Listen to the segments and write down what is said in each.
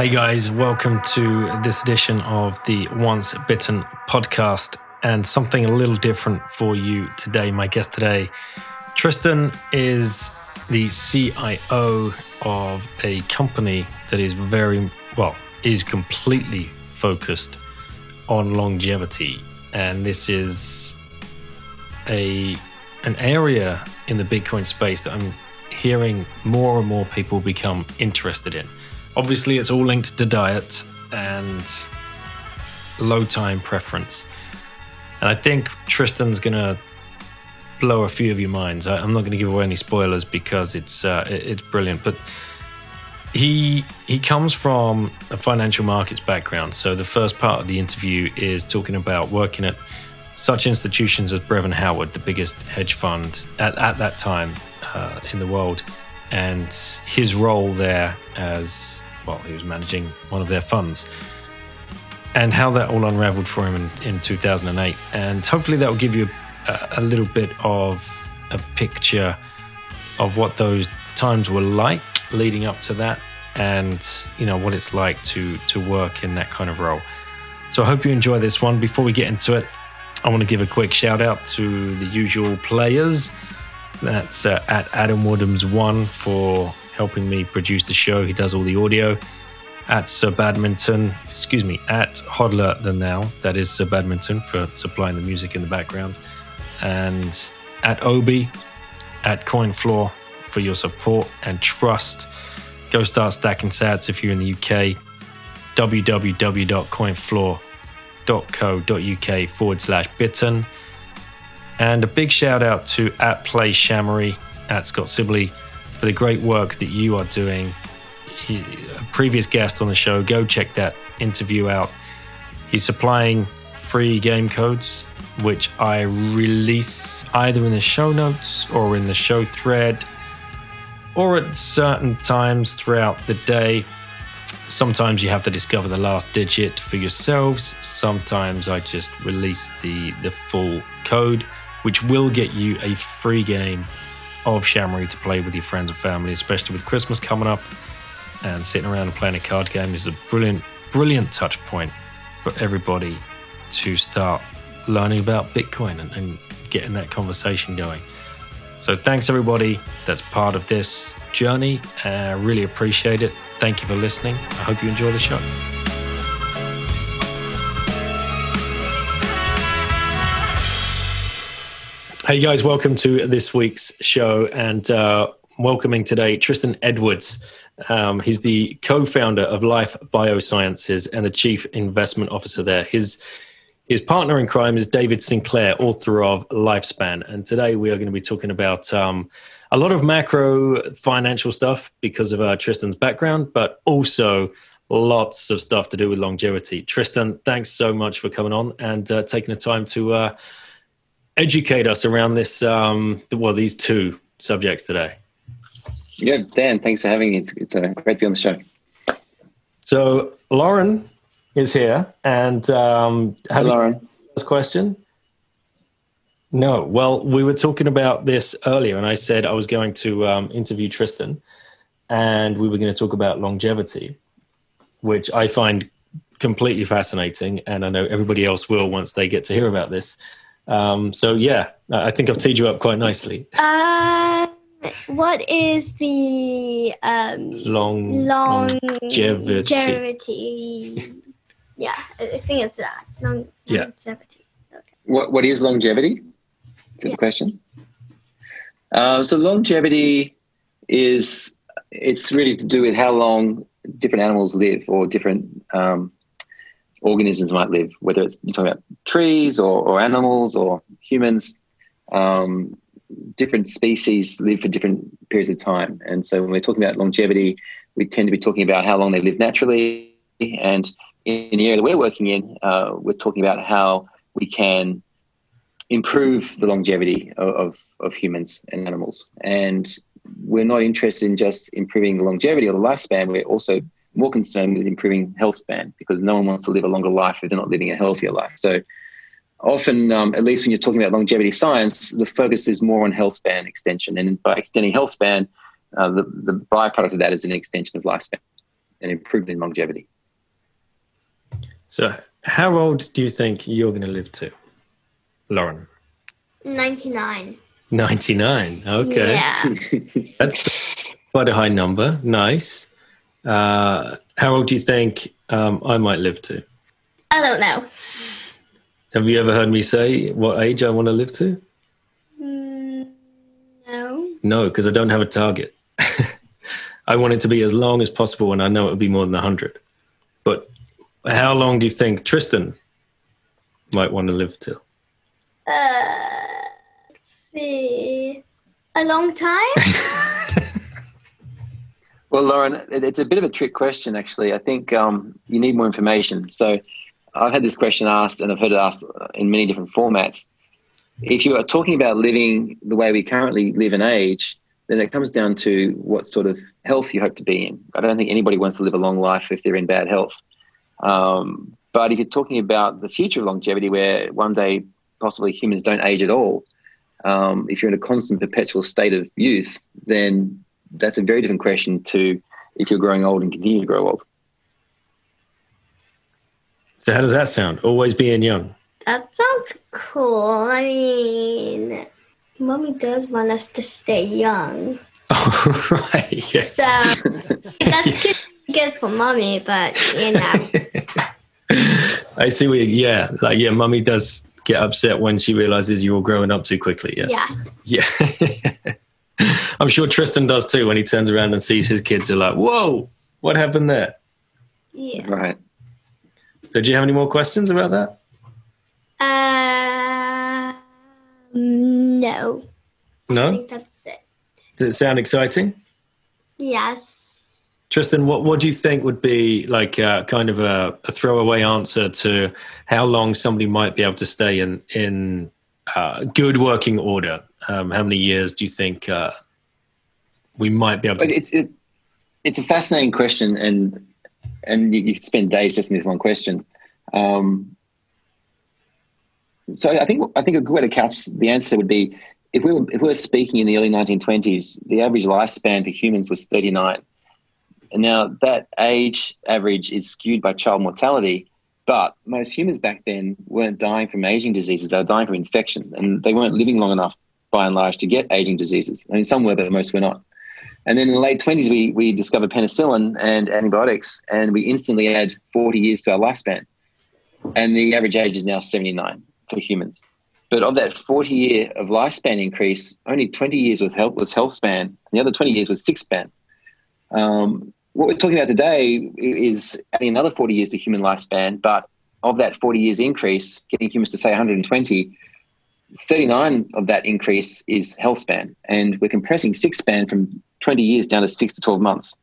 Hey guys, welcome to this edition of the Once Bitten podcast and something a little different for you today. My guest today, Tristan, is the CIO of a company that is very, well, is completely focused on longevity. And this is a an area in the Bitcoin space that I'm hearing more and more people become interested in. Obviously, it's all linked to diet and low time preference. And I think Tristan's going to blow a few of your minds. I, am not going to give away any spoilers because it's uh, it, it's brilliant. But he he comes from a financial markets background. So the first part of the interview is talking about working at such institutions as Brevan Howard, the biggest hedge fund at, at that time uh, in the world, and his role there as well, he was managing one of their funds, and how that all unraveled for him in, in 2008. And hopefully, that will give you a, a little bit of a picture of what those times were like leading up to that, and you know what it's like to to work in that kind of role. So I hope you enjoy this one. Before we get into it, I want to give a quick shout out to the usual players. That's uh, at Adam Woodhams one for helping me produce the show. He does all the audio. At Sir Badminton, excuse me, at Hodler the Now, that is Sir Badminton for supplying the music in the background. And at Obi, at CoinFloor for your support and trust. Go start stacking sats if you're in the UK. www.coinfloor.co.uk forward slash bitten. And a big shout out to at Play Shamory, at Scott Sibley, for the great work that you are doing. He, a previous guest on the show, go check that interview out. He's supplying free game codes, which I release either in the show notes or in the show thread or at certain times throughout the day. Sometimes you have to discover the last digit for yourselves. Sometimes I just release the, the full code, which will get you a free game of Shamory to play with your friends and family, especially with Christmas coming up and sitting around and playing a card game is a brilliant, brilliant touch point for everybody to start learning about Bitcoin and, and getting that conversation going. So thanks everybody that's part of this journey. I uh, really appreciate it. Thank you for listening. I hope you enjoy the show. Hey guys, welcome to this week's show and uh, welcoming today Tristan Edwards. Um, he's the co-founder of Life Biosciences and the chief investment officer there. His his partner in crime is David Sinclair, author of Lifespan. And today we are going to be talking about um, a lot of macro financial stuff because of uh, Tristan's background, but also lots of stuff to do with longevity. Tristan, thanks so much for coming on and uh, taking the time to uh, educate us around this, um, well, these two subjects today. Yeah, Dan, thanks for having me. It's, it's uh, great to be on the show. So, Lauren is here, and um, have Lauren. This question? No. Well, we were talking about this earlier, and I said I was going to um, interview Tristan, and we were going to talk about longevity, which I find completely fascinating, and I know everybody else will once they get to hear about this. Um, so yeah, I think I've teed you up quite nicely. Uh, what is the um, long longevity? longevity? yeah, I think it's that long, yeah. longevity. Okay. What What is longevity? Is yeah. the question? Uh, so longevity is it's really to do with how long different animals live or different um, organisms might live, whether it's you're talking about trees or, or animals or humans. Um, different species live for different periods of time. And so when we're talking about longevity, we tend to be talking about how long they live naturally. And in the area that we're working in, uh, we're talking about how we can improve the longevity of, of, of humans and animals. And we're not interested in just improving the longevity or the lifespan. We're also more concerned with improving health span because no one wants to live a longer life if they're not living a healthier life. So often, um, at least when you're talking about longevity science, the focus is more on health span extension. And by extending health span, uh, the, the byproduct of that is an extension of lifespan and improvement in longevity. So, how old do you think you're going to live to, Lauren? 99. 99. Okay. Yeah. That's quite a high number. Nice. Uh, how old do you think um, I might live to? I don't know. Have you ever heard me say what age I want to live to? Mm, no. No, because I don't have a target. I want it to be as long as possible, and I know it would be more than 100. But how long do you think Tristan might want to live till? Uh, let's see. A long time? Well, Lauren, it's a bit of a trick question, actually. I think um, you need more information. So, I've had this question asked, and I've heard it asked in many different formats. If you are talking about living the way we currently live and age, then it comes down to what sort of health you hope to be in. I don't think anybody wants to live a long life if they're in bad health. Um, but if you're talking about the future of longevity, where one day possibly humans don't age at all, um, if you're in a constant perpetual state of youth, then that's a very different question to if you're growing old and continue to grow old. So, how does that sound? Always being young. that sounds cool. I mean, mommy does want us to stay young. Oh, right. Yes. So that's good, good for mommy, but you know. I see what you, yeah, like, yeah, mummy does get upset when she realizes you're growing up too quickly. Yeah. Yes. Yeah. I'm sure Tristan does too when he turns around and sees his kids are like, whoa, what happened there? Yeah. Right. So, do you have any more questions about that? Uh, no. I No? think that's it. Does it sound exciting? Yes. Tristan, what, what do you think would be like uh, kind of a, a throwaway answer to how long somebody might be able to stay in, in uh, good working order? Um, how many years do you think uh, we might be able to? it's it, it's a fascinating question, and and you, you could spend days just in this one question. Um, so I think I think a good way to couch the answer would be if we were if we were speaking in the early 1920s, the average lifespan for humans was 39, and now that age average is skewed by child mortality. But most humans back then weren't dying from aging diseases; they were dying from infection, and they weren't living long enough, by and large, to get aging diseases. I mean, some were, but most were not. And then in the late 20s, we, we discovered penicillin and antibiotics, and we instantly add 40 years to our lifespan. And the average age is now 79 for humans. But of that 40 year of lifespan increase, only 20 years was health, was health span, and the other 20 years was sick span. Um, what we're talking about today is adding another 40 years to human lifespan, but of that 40 years increase, getting humans to say 120, 39 of that increase is health span. And we're compressing sick span from 20 years down to six to 12 months.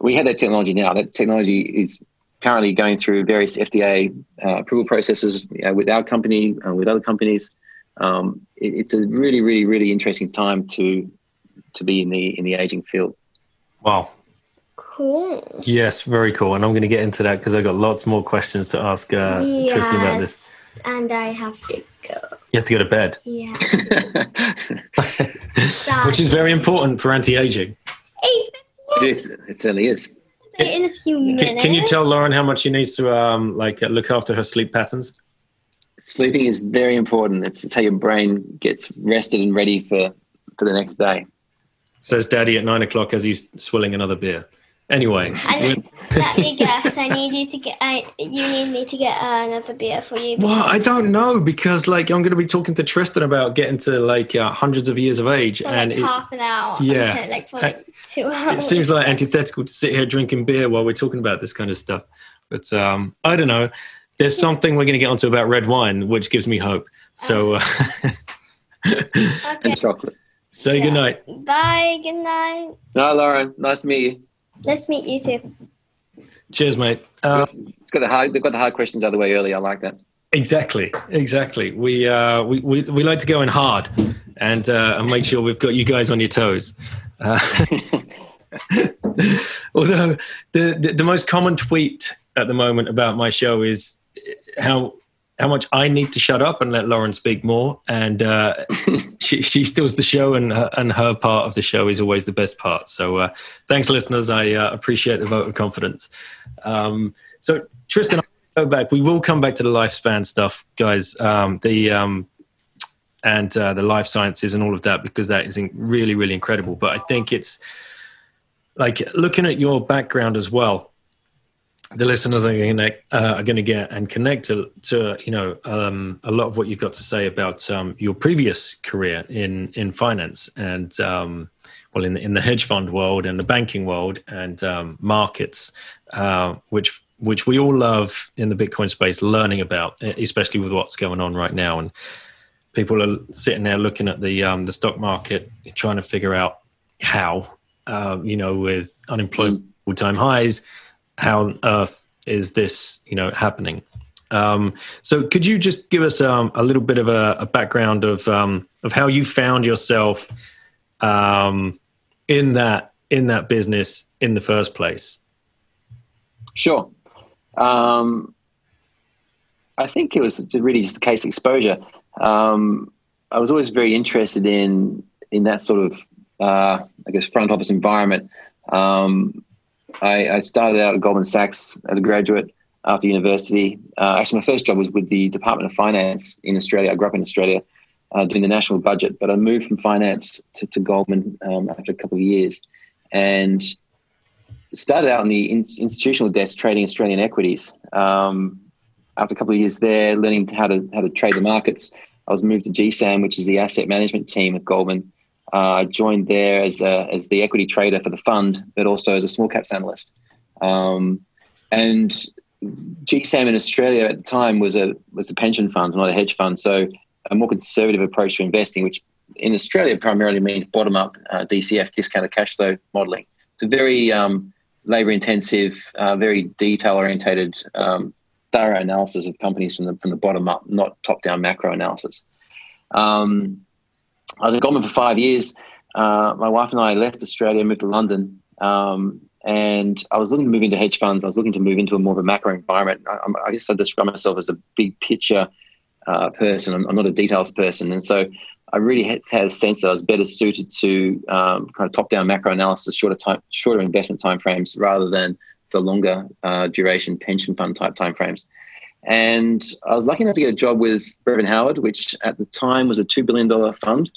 We have that technology now. That technology is currently going through various FDA uh, approval processes you know, with our company, uh, with other companies. Um, it, it's a really, really, really interesting time to to be in the in the aging field. Wow. Cool. Yes, very cool. And I'm going to get into that because I've got lots more questions to ask uh, Tristan about this. And I have to go. You have to go to bed, Yeah. which is very important for anti aging. It is. It certainly is. in a few Can, can you tell Lauren how much she needs to um, like uh, look after her sleep patterns? Sleeping is very important. It's, it's how your brain gets rested and ready for, for the next day. Says Daddy at nine o'clock as he's swilling another beer. Anyway, I need, let me guess. I need you to get. I you need me to get uh, another beer for you. well, I don't know because like I'm going to be talking to Tristan about getting to like uh, hundreds of years of age, For and like it, half an hour. yeah. Okay, like for like two hours. it seems like antithetical to sit here drinking beer while we're talking about this kind of stuff. But um, I don't know. There's something we're going to get onto about red wine, which gives me hope. So uh, Okay. And chocolate. say Yeah. goodnight. Bye. Good night. No, Lauren, nice to meet you. Let's meet you too. Cheers, mate. Uh, it's got the hard, they've got the hard questions out of the way early. I like that. Exactly, exactly. We, uh, we, we, we like to go in hard and, uh, and make sure we've got you guys on your toes. Uh, although the, the, the most common tweet at the moment about my show is how how much I need to shut up and let Lauren speak more. And uh, she, she steals the show, and her, and her part of the show is always the best part. So uh, thanks, listeners. I uh, appreciate the vote of confidence. Um, so Tristan, I'll go back. We will come back to the lifespan stuff, guys. Um, the um, and uh, the life sciences and all of that because that is really, really incredible. But I think it's like looking at your background as well the listeners are going to uh, to get and connect to, to you know um, a lot of what you've got to say about um, your previous career in in finance and um, well in the, in the hedge fund world and the banking world and um, markets, uh, which which we all love in the Bitcoin space, learning about, especially with what's going on right now and people are sitting there looking at the um, the stock market, trying to figure out how uh, you know with unemployment mm. time highs how on earth is this you know happening? Um, so could you just give us um, a little bit of a, a background of um, of how you found yourself um, in that in that business in the first place? Sure. Um, i think it was really just case exposure. Um, i was always very interested in in that sort of uh, i guess front office environment. Um, I, I, started out at Goldman Sachs as a graduate after university. Uh, actually, my first job was with the Department of Finance in Australia. I grew up in Australia uh, doing the national budget, but I moved from finance to, to Goldman um, after a couple of years and started out on the in, institutional desk trading Australian equities. Um, after a couple of years there, learning how to how to trade the markets, I was moved to GSAM, which is the asset management team at Goldman. Uh, I joined there as, a, as the equity trader for the fund, but also as a small caps analyst. Um, and GSAM in Australia at the time was a was a pension fund, not a hedge fund. So a more conservative approach to investing, which in Australia primarily means bottom up uh, DCF, discounted cash flow modeling. It's a very um, labor intensive, uh, very detail orientated, um, thorough analysis of companies from the from the bottom up, not top down macro analysis. Um, I was a Goldman for five years. Uh, my wife and I left Australia, moved to London, um, and I was looking to move into hedge funds. I was looking to move into a more of a macro environment. I, I guess I describe myself as a big picture uh, person. I'm, I'm, not a details person, and so I really had, had, a sense that I was better suited to um, kind of top-down macro analysis, shorter time, shorter investment timeframes, rather than the longer uh, duration pension fund type timeframes. And I was lucky enough to get a job with Brevan Howard, which at the time was a $2 billion fund.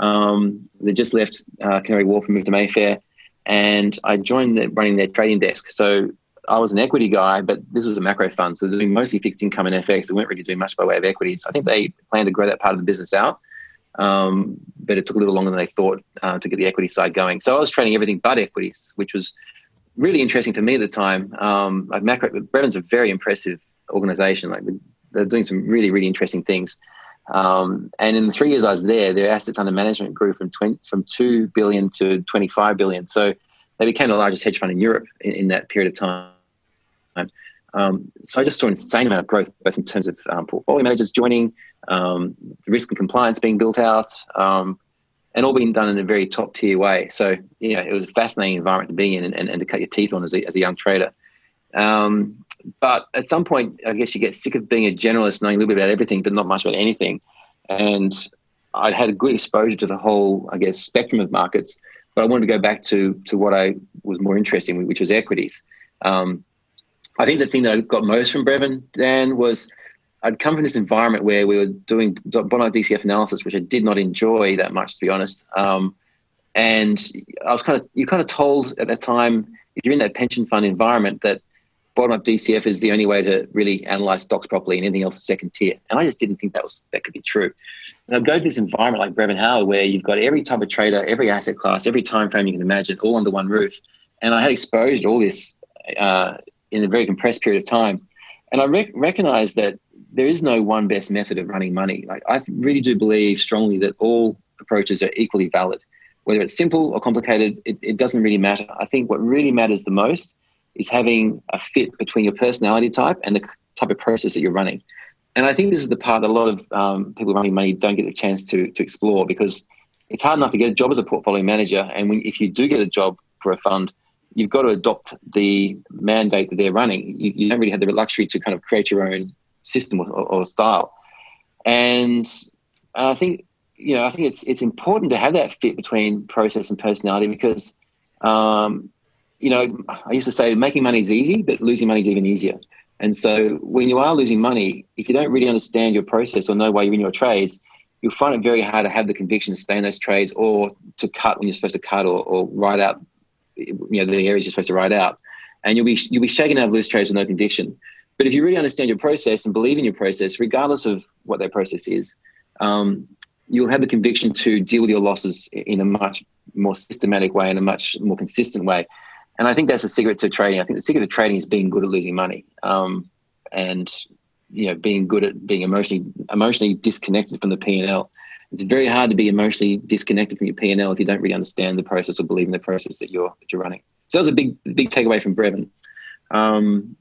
Um, they just left uh, Canary Wharf and moved to Mayfair. And I joined the, running their trading desk. So I was an equity guy, but this was a macro fund. So they're doing mostly fixed income and FX. They weren't really doing much by way of equities. I think they planned to grow that part of the business out. Um, but it took a little longer than they thought uh, to get the equity side going. So I was trading everything but equities, which was really interesting for me at the time. Um, macro, Brevan's a very impressive organization. Like they're doing some really, really interesting things. Um, and in the three years I was there, their assets under management grew from 20, from two billion to 25 billion. So they became the largest hedge fund in Europe in, in that period of time. Um, so I just saw an insane amount of growth, both in terms of um, portfolio managers joining, um, risk and compliance being built out, um, and all being done in a very top tier way. So yeah, it was a fascinating environment to be in and, and, and to cut your teeth on as a, as a young trader. Um, but at some point, I guess you get sick of being a generalist, knowing a little bit about everything, but not much about anything. And I'd had a good exposure to the whole, I guess, spectrum of markets. But I wanted to go back to to what I was more interested in, which was equities. Um, I think the thing that I got most from Brevan Dan, was I'd come from this environment where we were doing bottom DCF analysis, which I did not enjoy that much, to be honest. Um, and I was kind of you kind of told at that time if you're in that pension fund environment that bottom up DCF is the only way to really analyze stocks properly, and anything else is second tier. And I just didn't think that was that could be true. And I'd go to this environment like Brevan Howard, where you've got every type of trader, every asset class, every time frame you can imagine, all under one roof. And I had exposed all this uh, in a very compressed period of time. And I rec- recognized that there is no one best method of running money. Like I really do believe strongly that all approaches are equally valid. Whether it's simple or complicated, it, it doesn't really matter. I think what really matters the most is having a fit between your personality type and the type of process that you're running. And I think this is the part that a lot of um, people running money don't get the chance to to explore because it's hard enough to get a job as a portfolio manager, and when, if you do get a job for a fund, you've got to adopt the mandate that they're running. You, you don't really have the luxury to kind of create your own system or, or style. And I think you know I think it's it's important to have that fit between process and personality because um, you know I used to say making money is easy, but losing money is even easier. And so when you are losing money, if you don't really understand your process or know why you're in your trades, you'll find it very hard to have the conviction to stay in those trades or to cut when you're supposed to cut or, or ride out you know the areas you're supposed to write out. And you'll be you'll be shaken out of loose trades with no conviction. But if you really understand your process and believe in your process, regardless of what that process is, um, you'll have the conviction to deal with your losses in a much more systematic way, in a much more consistent way. And I think that's the secret to trading. I think the secret to trading is being good at losing money, um, and you know, being good at being emotionally emotionally disconnected from the P and L. It's very hard to be emotionally disconnected from your P and L if you don't really understand the process or believe in the process that you're that you're running. So that was a big big takeaway from Brevan. Um,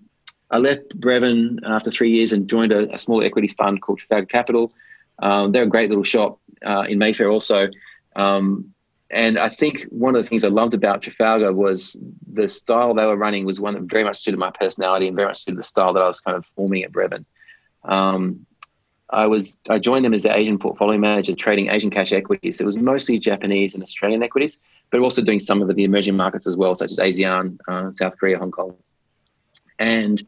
I left Brevan after three years and joined a, a small equity fund called Trafalgar Capital. Um, they're a great little shop uh, in Mayfair also. Um, and I think one of the things I loved about Trafalgar was the style they were running was one that very much suited my personality and very much suited the style that I was kind of forming at Brevan. Um, I was I joined them as the Asian portfolio manager, trading Asian cash equities. It was mostly Japanese and Australian equities, but also doing some of the emerging markets as well, such as ASEAN, uh, South Korea, Hong Kong. And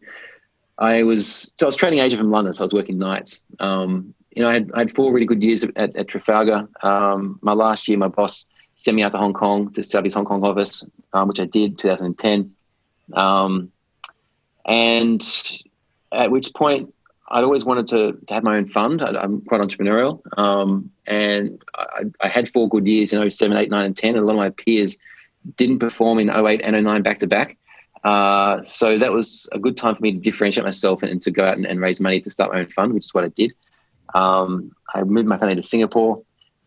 I was so I was trading Asia from London, so I was working nights. Um, you know, I had, I had four really good years at, at Trafalgar. Um, my last year, my boss sent me out to Hong Kong to his Hong Kong office, um, which I did 2010. Um, and at which point, I'd always wanted to, to have my own fund. I, am quite entrepreneurial. Um, and I, I, had four good years in 07, 8, 9, and 10. And a lot of my peers didn't perform in 08 and 09 back to back. Uh, so that was a good time for me to differentiate myself and, and to go out and, and, raise money to start my own fund, which is what I did. Um, I moved my family to Singapore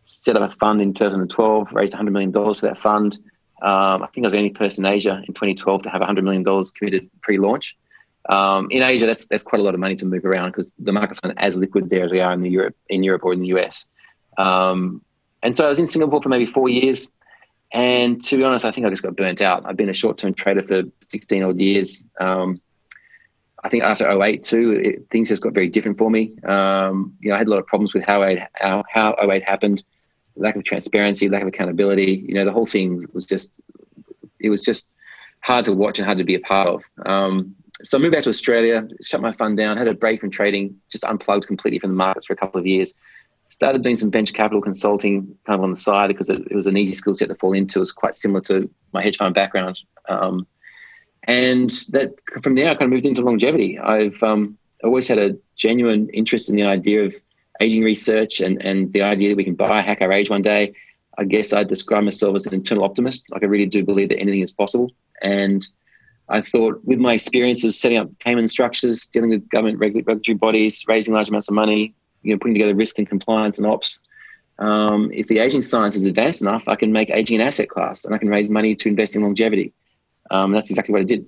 set up a fund in 2012, raised $100 million for that fund. Um, I think I was the only person in Asia in 2012 to have $100 million committed pre-launch. Um, in Asia, that's that's quite a lot of money to move around because the markets aren't as liquid there as they are in the Europe in Europe or in the US. Um, and so I was in Singapore for maybe four years. And to be honest, I think I just got burnt out. I've been a short-term trader for 16 odd years. Um, I think after 08 too, it, things just got very different for me. Um, you know, I had a lot of problems with how 08, how, how 08 happened lack of transparency, lack of accountability. You know, the whole thing was just it was just hard to watch and hard to be a part of. Um, so I moved back to Australia, shut my fund down, had a break from trading, just unplugged completely from the markets for a couple of years. Started doing some venture capital consulting kind of on the side because it, it was an easy skill set to fall into. It was quite similar to my hedge fund background. Um, and that from there, I kind of moved into longevity. I've um, always had a genuine interest in the idea of aging research and, and the idea that we can biohack our age one day, I guess I describe myself as an internal optimist. Like I really do believe that anything is possible. And I thought with my experiences setting up payment structures, dealing with government regulatory bodies, raising large amounts of money, you know, putting together risk and compliance and ops, um, if the aging science is advanced enough, I can make aging an asset class and I can raise money to invest in longevity. Um, that's exactly what I did.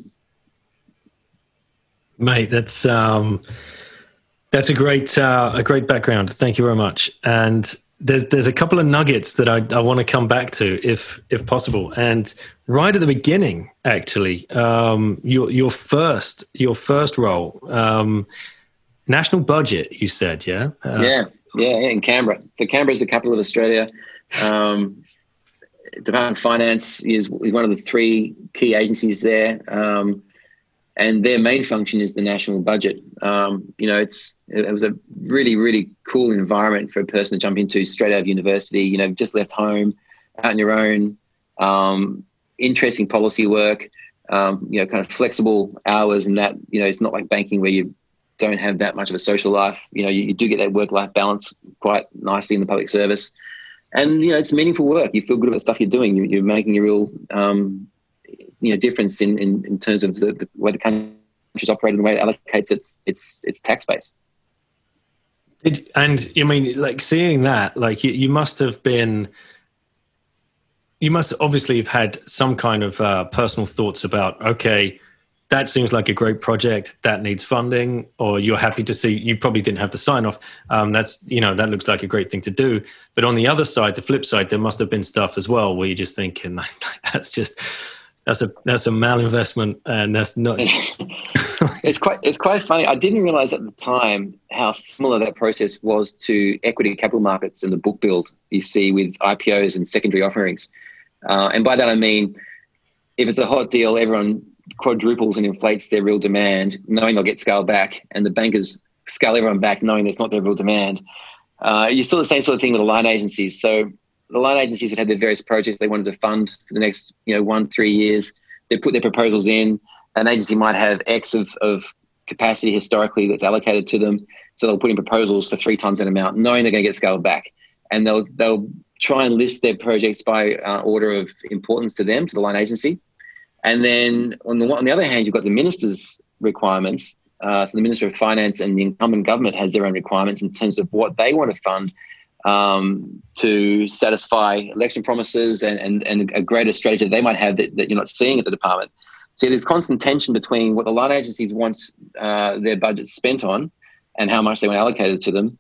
Mate, that's um, that's a great uh, a great background. Thank you very much. And there's there's a couple of nuggets that I, I want to come back to if if possible. And right at the beginning, actually, um, your your first your first role, um, national budget. You said, yeah, uh, yeah, yeah, in Canberra. So Canberra is the capital of Australia. Um, Department of Finance is, is one of the three key agencies there. Um, and their main function is the national budget. Um, you know, it's it, was a really really cool environment for a person to jump into straight out of university. You know, just left home, out on your own. Um, interesting policy work. Um, you know, kind of flexible hours, and that you know, it's not like banking where you don't have that much of a social life. You know, you, you do get that work life balance quite nicely in the public service. And you know, it's meaningful work. You feel good about the stuff you're doing. You, are making a real um, you know difference in, in, in terms of the, the way the country's operated and the way it allocates its its its tax base. Did, and I mean, like seeing that, like you, you must have been, you must obviously have had some kind of uh, personal thoughts about, okay, that seems like a great project that needs funding or you're happy to see you probably didn't have to sign off um, that's you know that looks like a great thing to do but on the other side the flip side there must have been stuff as well where you're just thinking that's just that's a that's a malinvestment and that's not it's quite it's quite funny i didn't realize at the time how similar that process was to equity capital markets and the book build you see with ipos and secondary offerings uh, and by that i mean if it's a hot deal everyone quadruples and inflates their real demand, knowing they'll get scaled back, and the bankers scale everyone back, knowing there's not their real demand. Uh, you saw the same sort of thing with the line agencies. So the line agencies would have their various projects they wanted to fund for the next, you know, one three years. They put their proposals in. An agency might have X of, of capacity historically that's allocated to them, so they'll put in proposals for three times that amount, knowing they're going to get scaled back, and they'll they'll try and list their projects by uh, order of importance to them to the line agency and then on the on the other hand, you've got the minister's requirements. Uh, so the Minister of Finance and the incumbent government has their own requirements in terms of what they want to fund um, to satisfy election promises and, and, and a greater strategy that they might have that, that you're not seeing at the department. So there's constant tension between what the line agencies want uh, their budgets spent on and how much they want allocated to them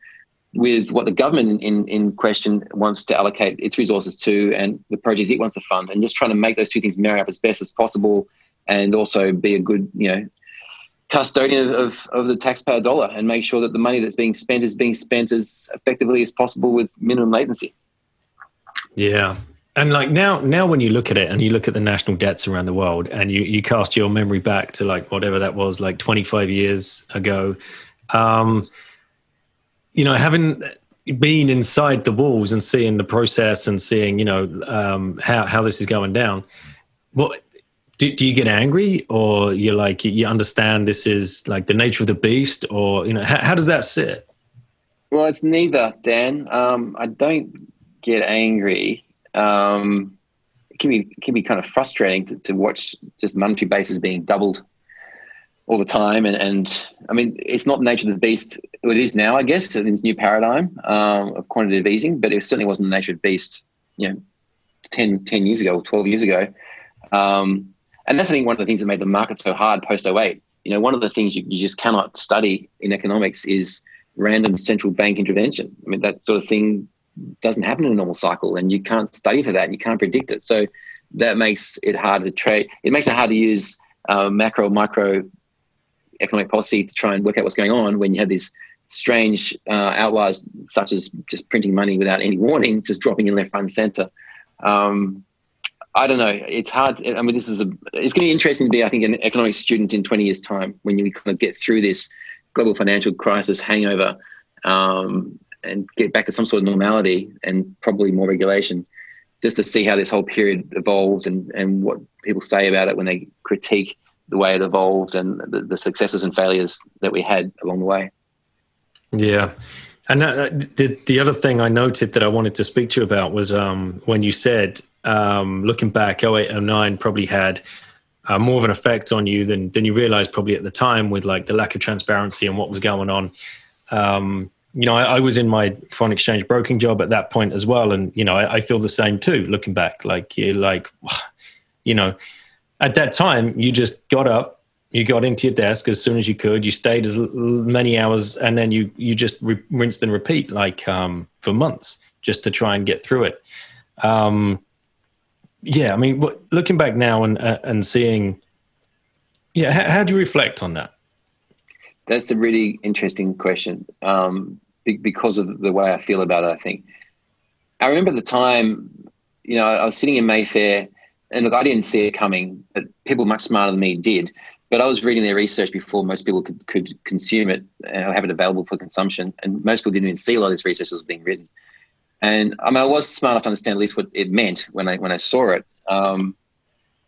with what the government in, in question wants to allocate its resources to and the projects it wants to fund and just trying to make those two things marry up as best as possible and also be a good you know custodian of, of the taxpayer dollar and make sure that the money that's being spent is being spent as effectively as possible with minimum latency. Yeah. And like now now when you look at it and you look at the national debts around the world and you, you cast your memory back to like whatever that was like 25 years ago um, you know, having been inside the walls and seeing the process and seeing, you know, um, how how this is going down, what do, do you get angry or you're like you understand this is like the nature of the beast or you know how, how does that sit? Well, it's neither, Dan. Um, I don't get angry. Um, it can be can be kind of frustrating to, to watch just monetary bases being doubled all the time. And, and I mean, it's not nature of the beast. It is now, I guess, in this new paradigm um, of quantitative easing, but it certainly wasn't the nature of the beast, you know, 10, 10 years ago, 12 years ago. Um, and that's, I think, one of the things that made the market so hard post 08. You know, one of the things you, you just cannot study in economics is random central bank intervention. I mean, that sort of thing doesn't happen in a normal cycle, and you can't study for that, and you can't predict it. So that makes it hard to trade. It makes it hard to use uh, macro, micro economic policy to try and work out what's going on when you have these strange uh, outliers such as just printing money without any warning, just dropping in left, and center. Um, I don't know. It's hard. I mean, this is a. It's going to be interesting to be, I think, an economics student in 20 years' time when you kind of get through this global financial crisis hangover um, and get back to some sort of normality and probably more regulation, just to see how this whole period evolved and and what people say about it when they critique the way it evolved and the, the successes and failures that we had along the way. Yeah. And uh, the, the other thing I noted that I wanted to speak to you about was um, when you said, um, looking back, 08, 09 probably had uh, more of an effect on you than, than you realized probably at the time with like the lack of transparency and what was going on. Um, you know, I, I, was in my foreign exchange broking job at that point as well. And, you know, I, I feel the same too, looking back, like you're like, you know, at that time, you just got up, you got into your desk as soon as you could, you stayed as many hours, and then you you just re- rinsed and repeat like um, for months just to try and get through it. Um, yeah, I mean, looking back now and uh, and seeing, yeah, how, how, do you reflect on that? That's a really interesting question um, because of the way I feel about it. I think I remember the time, you know, I was sitting in Mayfair and look, I didn't see it coming, but people much smarter than me did. But I was reading their research before most people could, could consume it or have it available for consumption. And most people didn't even see a lot of this research was being written. And I mean, I was smart enough to understand at least what it meant when I when I saw it. Um,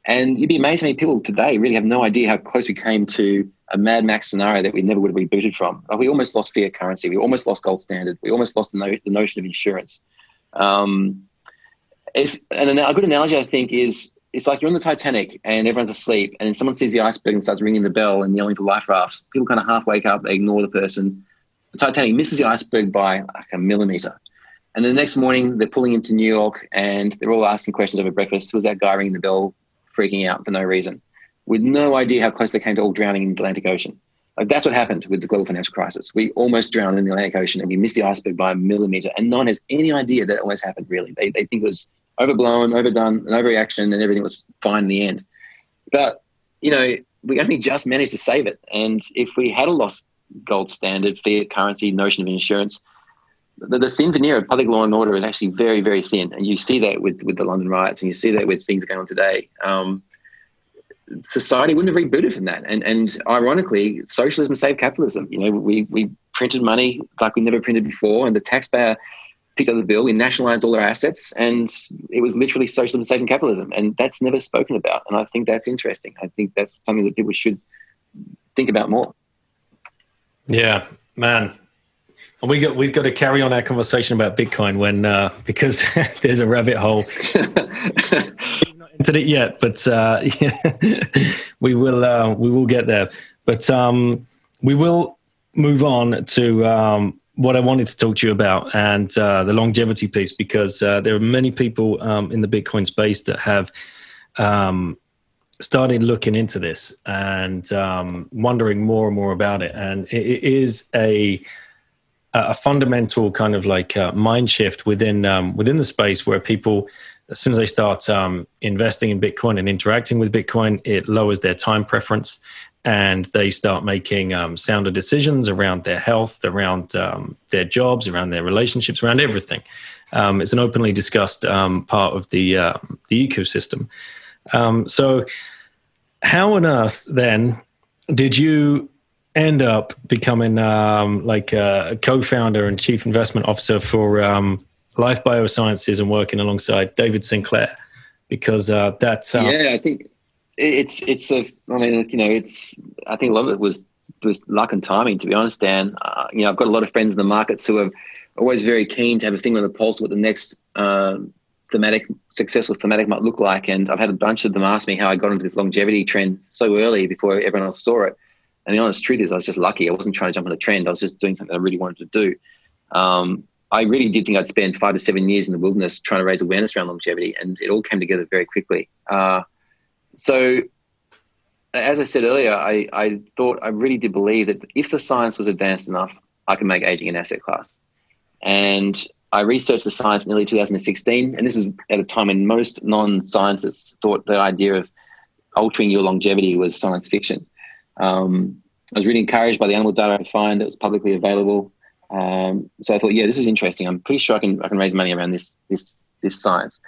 and you'd be amazed how many people today really have no idea how close we came to a Mad Max scenario that we never would have rebooted from. Like we almost lost fiat currency. We almost lost gold standard. We almost lost the, no- the notion of insurance. Um, it's, and a good analogy, I think, is it's like you're on the Titanic and everyone's asleep, and someone sees the iceberg and starts ringing the bell and yelling for life rafts. People kind of half wake up, they ignore the person. The Titanic misses the iceberg by like a millimeter. And the next morning, they're pulling into New York and they're all asking questions over breakfast. Was that guy ringing the bell, freaking out for no reason? with no idea how close they came to all drowning in the Atlantic Ocean. Like that's what happened with the global financial crisis. We almost drowned in the Atlantic Ocean and we missed the iceberg by a millimeter. And no one has any idea that almost happened, really. They, they think it was overblown, overdone, an overreaction, and everything was fine in the end. But, you know, we only just managed to save it. And if we had a lost gold standard, fiat currency, notion of insurance, the, the thin veneer of public law and order is actually very, very thin. And you see that with, with the London riots and you see that with things going on today. Um, society wouldn't have rebooted from that. And and ironically, socialism saved capitalism. You know, we we printed money like we never printed before, and the taxpayer picked up the bill. We nationalized all our assets, and it was literally socialism saving capitalism. And that's never spoken about. And I think that's interesting. I think that's something that people should think about more. Yeah, man. And we got we've got to carry on our conversation about Bitcoin when uh, because there's a rabbit hole. We've not entered it yet, but uh, we will uh, we will get there. But um, we will move on to um, what I wanted to talk to you about and uh, the longevity piece because uh, there are many people um, in the Bitcoin space that have um, started looking into this and um, wondering more and more about it, and it, it is a a fundamental kind of like uh, mind shift within um, within the space where people as soon as they start um, investing in Bitcoin and interacting with Bitcoin, it lowers their time preference and they start making um, sounder decisions around their health, around um, their jobs, around their relationships, around everything. Um, it's an openly discussed um, part of the uh, the ecosystem. So, how on earth then did you end up becoming like a co-founder and chief investment officer for Life Biosciences and working alongside David Sinclair because uh, that's uh, yeah, I think it's it's a. I mean, you know, it's. I think a lot of it was was luck and timing. To be honest, Dan, uh, you know, I've got a lot of friends in the markets who are always very keen to have a thing on the pulse of what the next uh, thematic successful thematic might look like. And I've had a bunch of them ask me how I got into this longevity trend so early before everyone else saw it. And the honest truth is, I was just lucky. I wasn't trying to jump on a trend. I was just doing something I really wanted to do. Um, I really did think I'd spend five to seven years in the wilderness trying to raise awareness around longevity, and it all came together very quickly. Uh, so, as I said earlier, I, I thought I really did believe that if the science was advanced enough, I could make aging an asset class. And I researched the science in early 2016, and this is at a time when most non-scientists thought the idea of altering your longevity was science fiction. Um, I was really encouraged by the animal data I find that was publicly available. Um, so I thought, yeah, this is interesting. I'm pretty sure I can I can raise money around this this this science.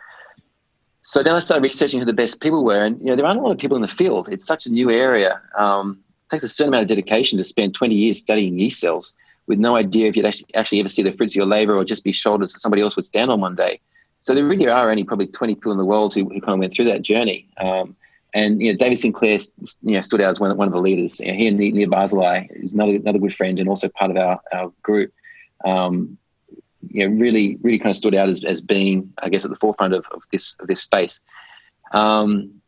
So then I started researching who the best people were, and you know there aren't a lot of people in the field. It's such a new area. Um, it takes a certain amount of dedication to spend 20 years studying yeast cells with no idea if you'd actually, actually ever see the fruits of your labor or just be shoulders that somebody else would stand on one day. So there really are only probably 20 people in the world who, who kind of went through that journey. Um, and you know, David Sinclair, you know, stood out as one, one of the leaders. You know, he and Nir Barzilai is another another good friend and also part of our, our group. Um, you know, really, really kind of stood out as, as being, I guess, at the forefront of, of this of this space. Um,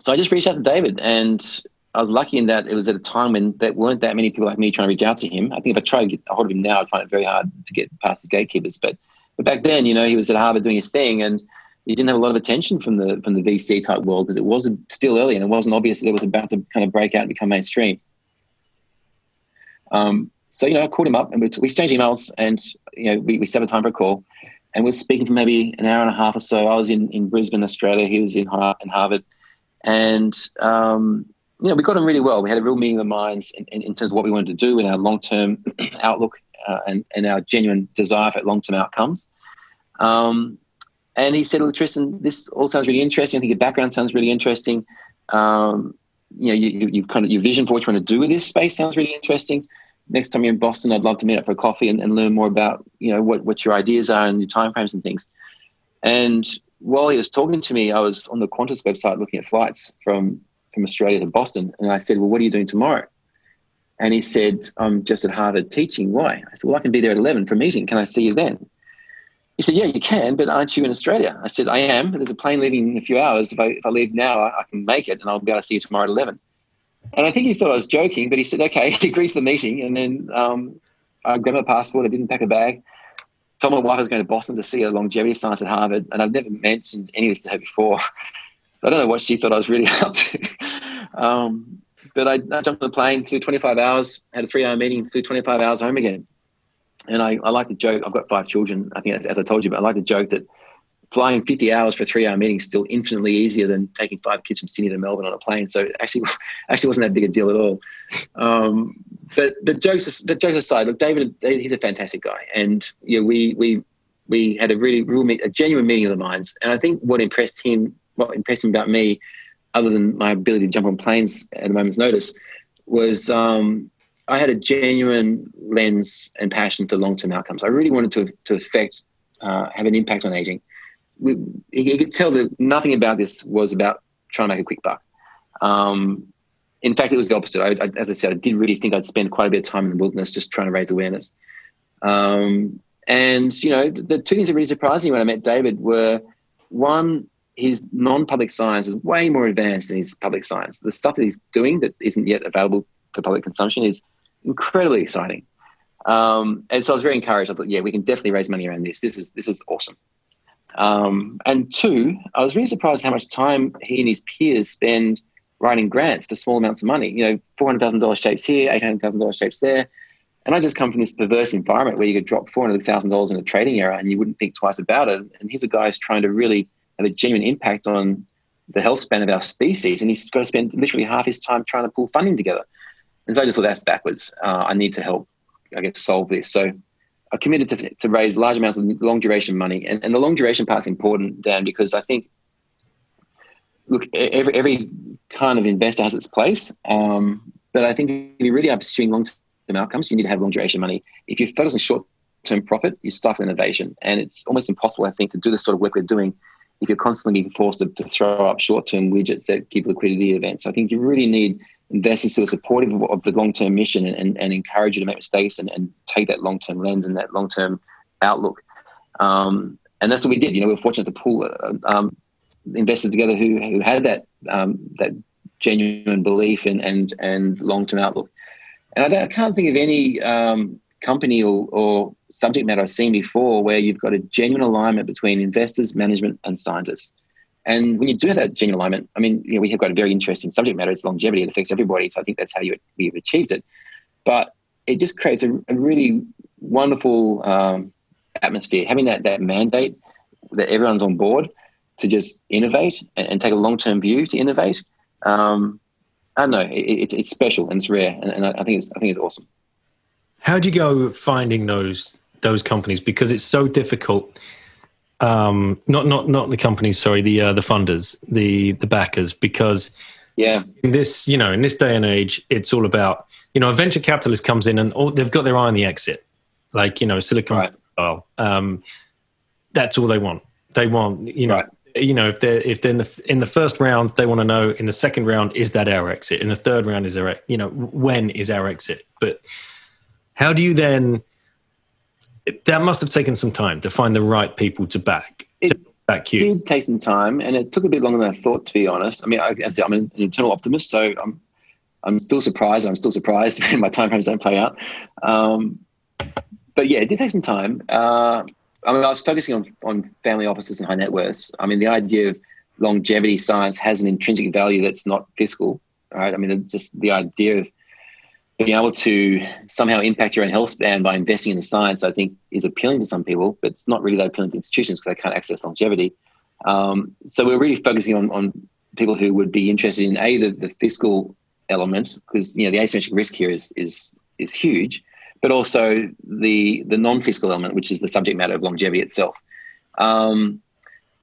so I just reached out to David, and I was lucky in that it was at a time when there weren't that many people like me trying to reach out to him. I think if I tried to get a hold of him now, I'd find it very hard to get past his gatekeepers. But but back then, you know, he was at Harvard doing his thing, and he didn't have a lot of attention from the from the VC type world because it was still early and it wasn't obvious that it was about to kind of break out and become mainstream. Um, so you know, I called him up and we, we exchanged emails, and you know, we, we set a time for a call, and we are speaking for maybe an hour and a half or so. I was in in Brisbane, Australia. He was in in Harvard, and um, you know, we got on really well. We had a real meeting of the minds in, in, in terms of what we wanted to do in our long term outlook uh, and and our genuine desire for long term outcomes. Um, and he said, "Look, Tristan, this all sounds really interesting. I think your background sounds really interesting. Um, you know, you, you kind of your vision for what you want to do with this space sounds really interesting. Next time you're in Boston, I'd love to meet up for a coffee and, and learn more about you know what what your ideas are and your timeframes and things." And while he was talking to me, I was on the Qantas website looking at flights from from Australia to Boston, and I said, "Well, what are you doing tomorrow?" And he said, "I'm just at Harvard teaching. Why?" I said, "Well, I can be there at 11 for a meeting. Can I see you then?" He said, Yeah, you can, but aren't you in Australia? I said, I am. There's a plane leaving in a few hours. If I, if I leave now, I, I can make it and I'll be able to see you tomorrow at 11. And I think he thought I was joking, but he said, Okay. He agreed to the meeting. And then um, I grabbed my passport. I didn't pack a bag. Told my wife I was going to Boston to see a longevity science at Harvard. And I've never mentioned any of this to her before. I don't know what she thought I was really up to. Um, but I, I, jumped on the plane, flew 25 hours, had a three-hour meeting, flew 25 hours home again. And I, I like to joke. I've got five children. I think, as, as I told you, but I like to joke that flying 50 hours for a three hour meeting is still infinitely easier than taking five kids from Sydney to Melbourne on a plane. So actually, actually wasn't that big a deal at all. Um, but but jokes but jokes aside, look, David, he's a fantastic guy, and you know, we we we had a really real a genuine meeting of the minds. And I think what impressed him, what impressed him about me, other than my ability to jump on planes at a moment's notice, was um, I had a genuine lens and passion for long term outcomes. I really wanted to to affect, uh, have an impact on aging we, you could tell that nothing about this was about trying to make a quick buck. Um, in fact, it was the opposite. I, I, as I said, I did really think I'd spend quite a bit of time in the wilderness just trying to raise awareness. Um, and you know, the, the, two things that really surprised me when I met David were one, his non-public science is way more advanced than his public science. The stuff that he's doing that isn't yet available for public consumption is incredibly exciting. Um, and so I was very encouraged. I thought, yeah, we can definitely raise money around this. This is this is awesome. Um, and two, I was really surprised how much time he and his peers spend writing grants for small amounts of money. You know, four hundred thousand dollars shapes here, eight hundred thousand dollars shapes there. And I just come from this perverse environment where you could drop four hundred thousand dollars in a trading error and you wouldn't think twice about it. And here's a guy who's trying to really have a genuine impact on the health span of our species, and he's got to spend literally half his time trying to pull funding together. And so I just thought that's backwards. Uh, I need to help, I guess, solve this. So I committed to, to raise large amounts of long duration money. And, and the long duration part is important, Dan, because I think, look, every, every kind of investor has its place. Um, but I think if you really are pursuing long term outcomes, you need to have long duration money. If you focus on short term profit, you stifle innovation. And it's almost impossible, I think, to do the sort of work we're doing if you're constantly being forced to, to throw up short term widgets that give liquidity events. I think you really need investors who are supportive of, the long term mission and, and, and, encourage you to make mistakes and, and take that long term lens and that long term outlook. Um, and that's what we did. You know, we were fortunate to pull uh, um, investors together who, who had that um, that genuine belief and and, and long term outlook. And I, I, can't think of any um, company or, or subject matter I've seen before where you've got a genuine alignment between investors, management, and scientists. And when you do that genuine alignment, I mean, you know, we have got a very interesting subject matter. It's longevity. It affects everybody. So I think that's how you we've achieved it. But it just creates a, a really wonderful um, atmosphere. Having that that mandate that everyone's on board to just innovate and, and take a long term view to innovate. Um, I don't know. It, it, it's special and it's rare, and, and I think it's I think it's awesome. How do you go finding those those companies? Because it's so difficult um, not not not the companies, sorry, the uh, the funders, the the backers, because yeah, in this you know in this day and age, it's all about you know a venture capitalist comes in and all, they've got their eye on the exit, like you know Silicon right. style. Um, that's all they want. They want you know. Right. You know, if they're if they're in the in the first round, they want to know in the second round is that our exit. In the third round, is there you know when is our exit? But how do you then that must have taken some time to find the right people to back. It to back you. did take some time, and it took a bit longer than I thought. To be honest, I mean, I, I'm an, an eternal optimist, so I'm I'm still surprised. I'm still surprised if my time frames don't play out. Um, but yeah, it did take some time. Uh, I mean, I was focusing on on family offices and high net worths. I mean, the idea of longevity science has an intrinsic value that's not fiscal, right? I mean, it's just the idea of being able to somehow impact your own health span by investing in the science, I think, is appealing to some people, but it's not really that appealing to institutions because they can't access longevity. Um, so we're really focusing on, on people who would be interested in a the, the fiscal element because you know the asymmetric risk here is is is huge, but also the the non-fiscal element, which is the subject matter of longevity itself. Um,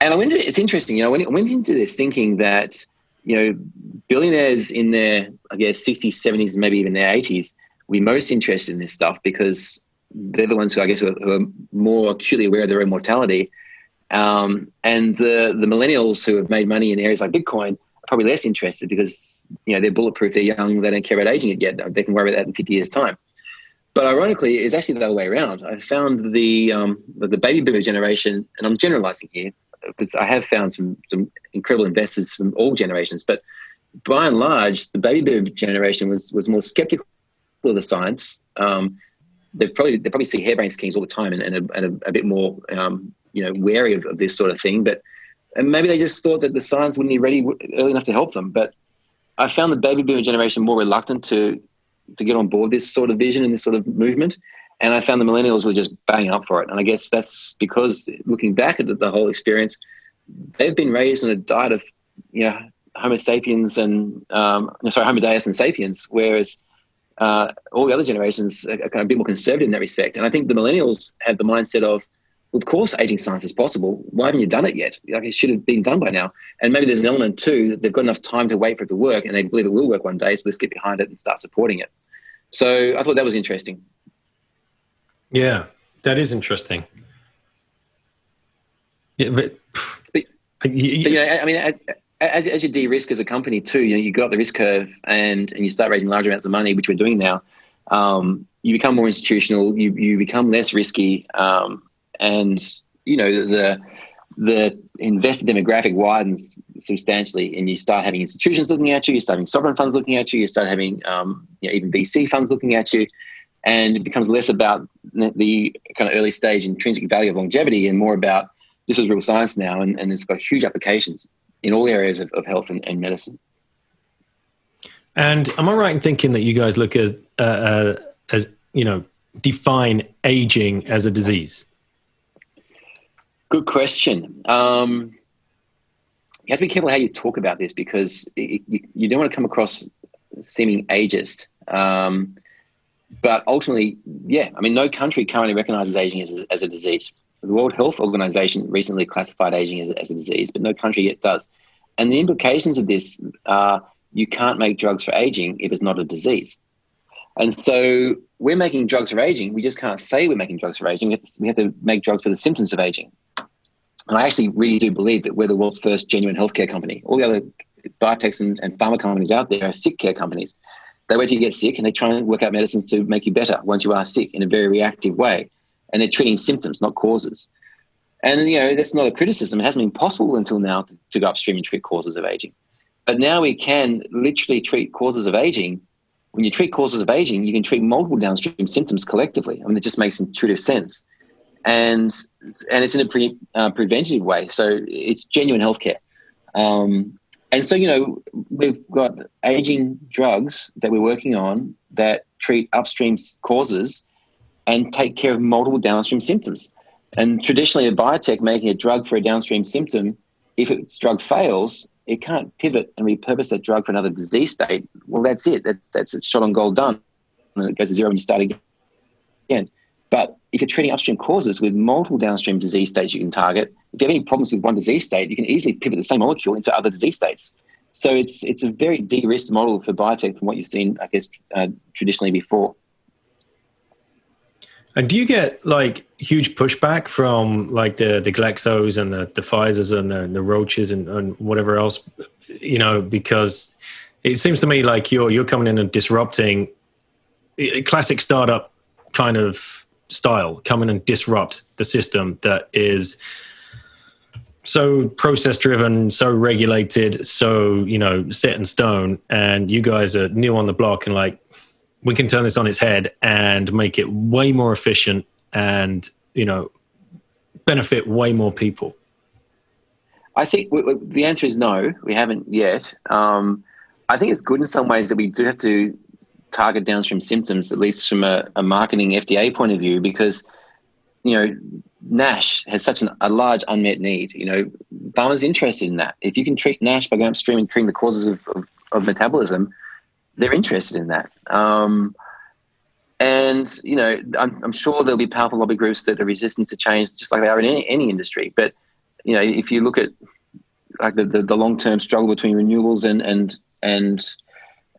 and I went. It's interesting, you know, when I went into this thinking that you know, billionaires in their, I guess, 60s, 70s, maybe even their 80s, we most interested in this stuff because they're the ones who I guess who are, who are more acutely aware of their own mortality. Um, and the the millennials who have made money in areas like Bitcoin are probably less interested because you know they're bulletproof, they're young, they don't care about aging it yet. They can worry about that in 50 years' time. But ironically, it's actually the other way around. I found the um, the baby boomer generation, and I'm generalizing here, because I have found some some incredible investors from all generations, but by and large, the baby boom generation was was more skeptical of the science. Um, they probably they probably see harebrained schemes all the time and, and, a, and a, a, bit more um, you know wary of, of, this sort of thing. But and maybe they just thought that the science wouldn't be ready early enough to help them. But I found the baby boomer generation more reluctant to to get on board this sort of vision and this sort of movement. And I found the millennials were just bang up for it. And I guess that's because looking back at the, the whole experience, they've been raised on a diet of, you know, Homo sapiens and um, sorry, Homo deus and sapiens, whereas uh, all the other generations are kind of a bit more conservative in that respect. And I think the millennials have the mindset of, of course, aging science is possible. Why haven't you done it yet? Like it should have been done by now. And maybe there's an element too that they've got enough time to wait for it to work, and they believe it will work one day. So let's get behind it and start supporting it. So I thought that was interesting. Yeah, that is interesting. Yeah, but, but, but yeah, I mean, as, as, as you de-risk as a company too, you know, you go up the risk curve and, and you start raising large amounts of money, which we're doing now. Um, you become more institutional, you, you become less risky. Um, and, you know, the, the investor demographic widens substantially and you start having institutions looking at you, you start having sovereign funds looking at you, you start having um, you know, even VC funds looking at you. And it becomes less about the kind of early stage intrinsic value of longevity and more about this is real science now and, and it's got huge applications in all areas of, of health and, and medicine. And am I right in thinking that you guys look at uh, uh, as you know define aging as a disease? Good question. Um, you have to be careful how you talk about this because it, you, you, don't want to come across seeming ageist. Um, but ultimately, yeah, I mean, no country currently recognizes aging as, as a disease. The World Health Organization recently classified aging as, as a disease, but no country yet does. And the implications of this are you can't make drugs for aging if it's not a disease. And so we're making drugs for aging. We just can't say we're making drugs for aging. We have, to, we have to make drugs for the symptoms of aging. And I actually really do believe that we're the world's first genuine healthcare company. All the other biotechs and, and pharma companies out there are sick care companies. They wait till you get sick and they try and work out medicines to make you better once you are sick in a very reactive way and they're treating symptoms, not causes. And you know that's not a criticism. It hasn't been possible until now to, go upstream and treat causes of aging. But now we can literally treat causes of aging. When you treat causes of aging, you can treat multiple downstream symptoms collectively. I mean, it just makes intuitive sense, and and it's in a pre, uh, preventative way. So it's genuine healthcare. Um, and so you know we've got aging drugs that we're working on that treat upstream causes and take care of multiple downstream symptoms. And traditionally, a biotech making a drug for a downstream symptom, if its drug fails, it can't pivot and repurpose that drug for another disease state. Well, that's it. That's that's it's shot on goal done, and it goes to zero when you start again. But if you're treating upstream causes with multiple downstream disease states you can target, if you have any problems with one disease state, you can easily pivot the same molecule into other disease states. So it's it's a very de-risked model for biotech from what you've seen, I guess, uh, traditionally before. And do you get like huge pushback from like the the Glaxos and the the Pfizer's and the, the Roches and, and whatever else, you know, because it seems to me like you're you're coming in and disrupting a classic startup kind of style, come in and disrupt the system that is so process driven, so regulated, so you know set in stone, and you guys are new on the block and like we can turn this on its head and make it way more efficient and you know benefit way more people. I think the answer is no we haven't yet. Um, i think it's good in some ways that we do have to target downstream symptoms at least from a, a marketing fda point of view because you know nash has such an, a large unmet need you know pharma's interested in that if you can treat nash by going upstream and treating the causes of, of, of metabolism they're interested in that. Um, and you know, I'm, I'm, sure there'll be powerful lobby groups that are resistant to change, just like they are in any, any industry. But you know, if you look at like the, the, the long term struggle between renewables and and and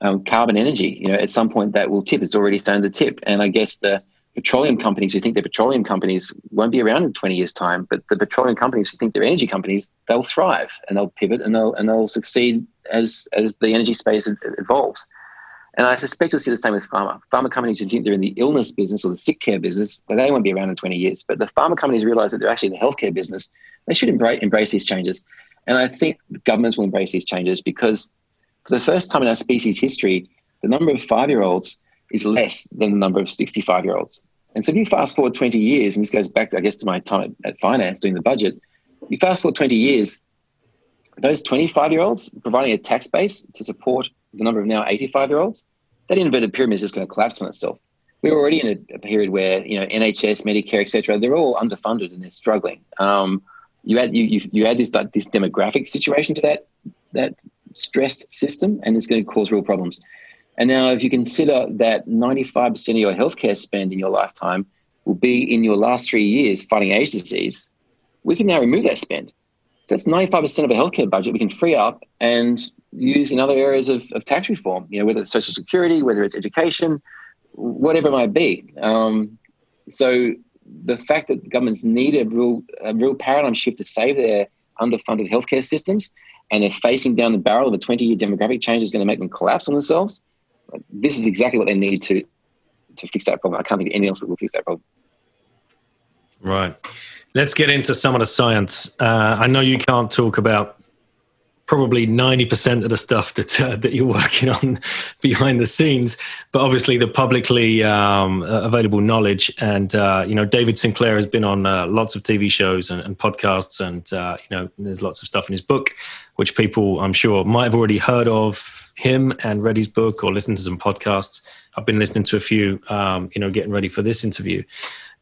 um, carbon energy, you know, at some point that will tip. It's already starting to tip, and I guess the petroleum companies who think they're petroleum companies won't be around in 20 years' time. But the petroleum companies who think they're energy companies, they'll thrive and they'll pivot and they'll and they'll succeed as as the energy space evolves. And I suspect you'll see the same with pharma. Pharma companies who think they're in the illness business or the sick care business, they won't be around in 20 years. But the pharma companies realize that they're actually in the healthcare business. They should embrace, embrace these changes. And I think governments will embrace these changes because for the first time in our species history, the number of five year olds is less than the number of 65 year olds. And so if you fast forward 20 years, and this goes back, I guess, to my time at, finance doing the budget, you fast forward 20 years, those 25 year olds providing a tax base to support the number of now 85 year olds, that inverted pyramid is just going to collapse on itself. We're already in a, a period where you know NHS, Medicare, etc. They're all underfunded and they're struggling. Um, you add you, you, you add this this demographic situation to that that stressed system, and it's going to cause real problems. And now, if you consider that 95% of your healthcare spend in your lifetime will be in your last three years fighting age disease, we can now remove that spend. So that's 95% of a healthcare budget we can free up and use in other areas of, of tax reform, you know, whether it's social security, whether it's education, whatever it might be. Um, so the fact that governments need a real, a real paradigm shift to save their underfunded healthcare systems and they're facing down the barrel of a 20 year demographic change is going to make them collapse on themselves. This is exactly what they need to, to fix that problem. I can't think of anything else that will fix that problem. Right. Let's get into some of the science. Uh, I know you can't talk about probably 90% of the stuff that uh, that you're working on behind the scenes but obviously the publicly um, available knowledge. And uh, you know david sinclair has been on uh, lots of tv shows and, and podcasts and uh, you know there's lots of stuff in his book which people i'm sure might have already heard of him and read his book or listened to some podcasts. I've been listening to a few um, you know getting ready for this interview.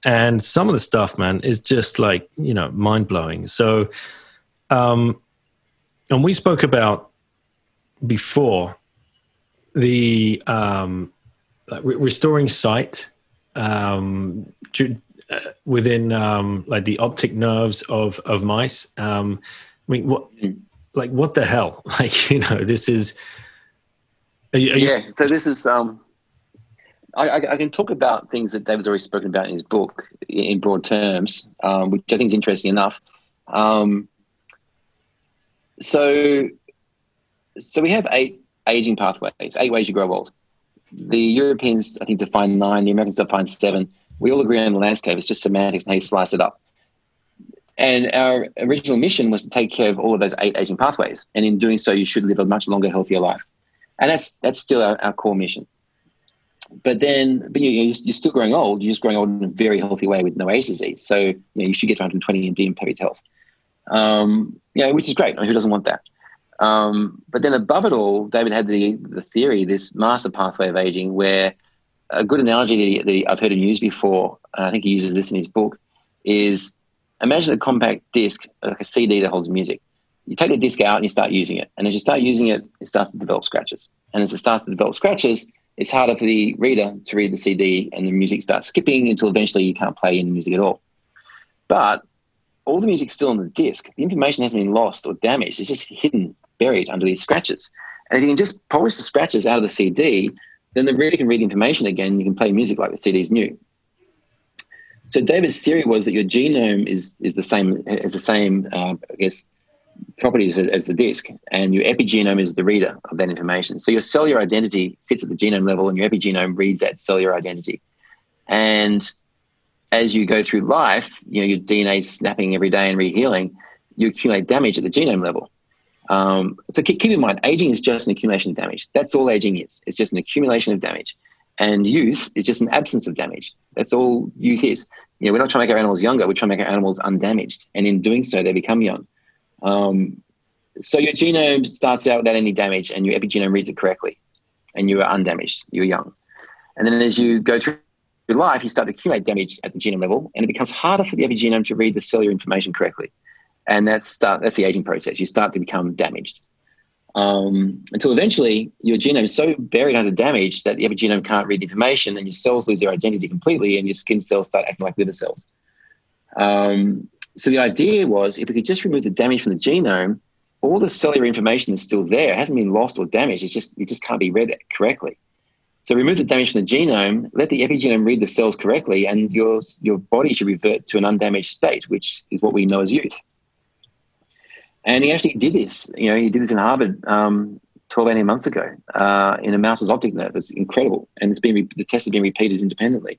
And some of the stuff man is just like you know mind-blowing. So um, and we spoke about before the um, re- restoring sight um, uh, within um, like the optic nerves of of mice. Um, I mean, what like what the hell? Like you know, this is. Are you, are yeah. You... so this is. Um, I, I, can talk about things that David's already spoken about in his book in broad terms, um, which I think is interesting enough. Um, so, so we have eight aging pathways, eight ways you grow old. The Europeans, I think, define nine. The Americans define seven. We all agree on the landscape. It's just semantics and how you slice it up. And our original mission was to take care of all of those eight aging pathways. And in doing so, you should live a much longer, healthier life. And that's that's still our, our core mission. But then, but you, you're still growing old. You're just growing old in a very healthy way with no age disease. So you, know, you should get to 120 and be in perfect health um, know, which is great. I mean, who doesn't want that? Um, but then above it all, David had the, the theory, this master pathway of aging, where a good analogy that, I've heard him use before, and I think he uses this in his book, is imagine a compact disc, like a CD that holds music. You take the disc out and you start using it. And as you start using it, it starts to develop scratches. And as it starts to develop scratches, it's harder for the reader to read the CD and the music starts skipping until eventually you can't play any music at all. But all the music's still on the disc. The information hasn't been lost or damaged. It's just hidden, buried under these scratches. And if you can just polish the scratches out of the CD, then the reader can read information again. And You can play music like the CD's new. So David's theory was that your genome is is the same as the same, uh, I guess, properties as, as the disk, and your epigenome is the reader of that information. So your cellular identity sits at the genome level, and your epigenome reads that cellular identity. And as you go through life, you know, your DNA snapping every day and rehealing, you accumulate damage at the genome level. Um, so keep, keep in mind, aging is just an accumulation of damage. That's all aging is. It's just an accumulation of damage. And youth is just an absence of damage. That's all youth is. You know, we're not trying to make our animals younger. We're trying to make our animals undamaged. And in doing so, they become young. Um, so your genome starts out without any damage and your epigenome reads it correctly. And you are undamaged. You're young. And then as you go through through life, you start to accumulate damage at the genome level, and it becomes harder for the epigenome to read the cellular information correctly. And that's start, that's the aging process. You start to become damaged um, until eventually your genome is so buried under damage that the epigenome can't read the information, and your cells lose their identity completely, and your skin cells start acting like liver cells. Um, so the idea was if we could just remove the damage from the genome, all the cellular information is still there. It hasn't been lost or damaged. It's just it just can't be read correctly. So remove the damage from the genome, let the epigenome read the cells correctly, and your, your body should revert to an undamaged state, which is what we know as youth. And he actually did this. You know, he did this in Harvard um, 12, 18 months ago uh, in a mouse's optic nerve. It's incredible. And it's been re- the test has been repeated independently.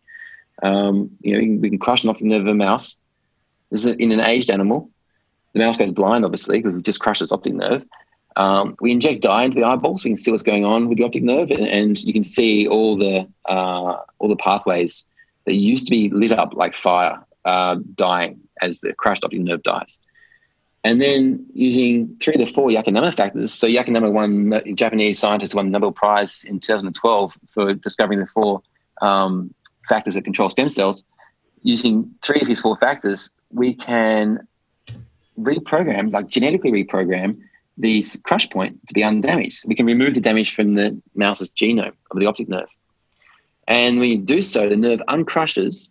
Um, you know, we can crush an optic nerve of a mouse. This is in an aged animal. The mouse goes blind, obviously, because we just crushed its optic nerve. Um, we inject dye into the eyeball so we can see what's going on with the optic nerve, and, and you can see all the uh, all the pathways that used to be lit up like fire uh, dying as the crushed optic nerve dies. And then using three of the four Yamanaka factors. So Yamanaka won, Japanese scientist won the Nobel Prize in 2012 for discovering the four um, factors that control stem cells. Using three of his four factors, we can reprogram, like genetically reprogram, the crush point to be undamaged. We can remove the damage from the mouse's genome of the optic nerve. And when you do so, the nerve uncrushes,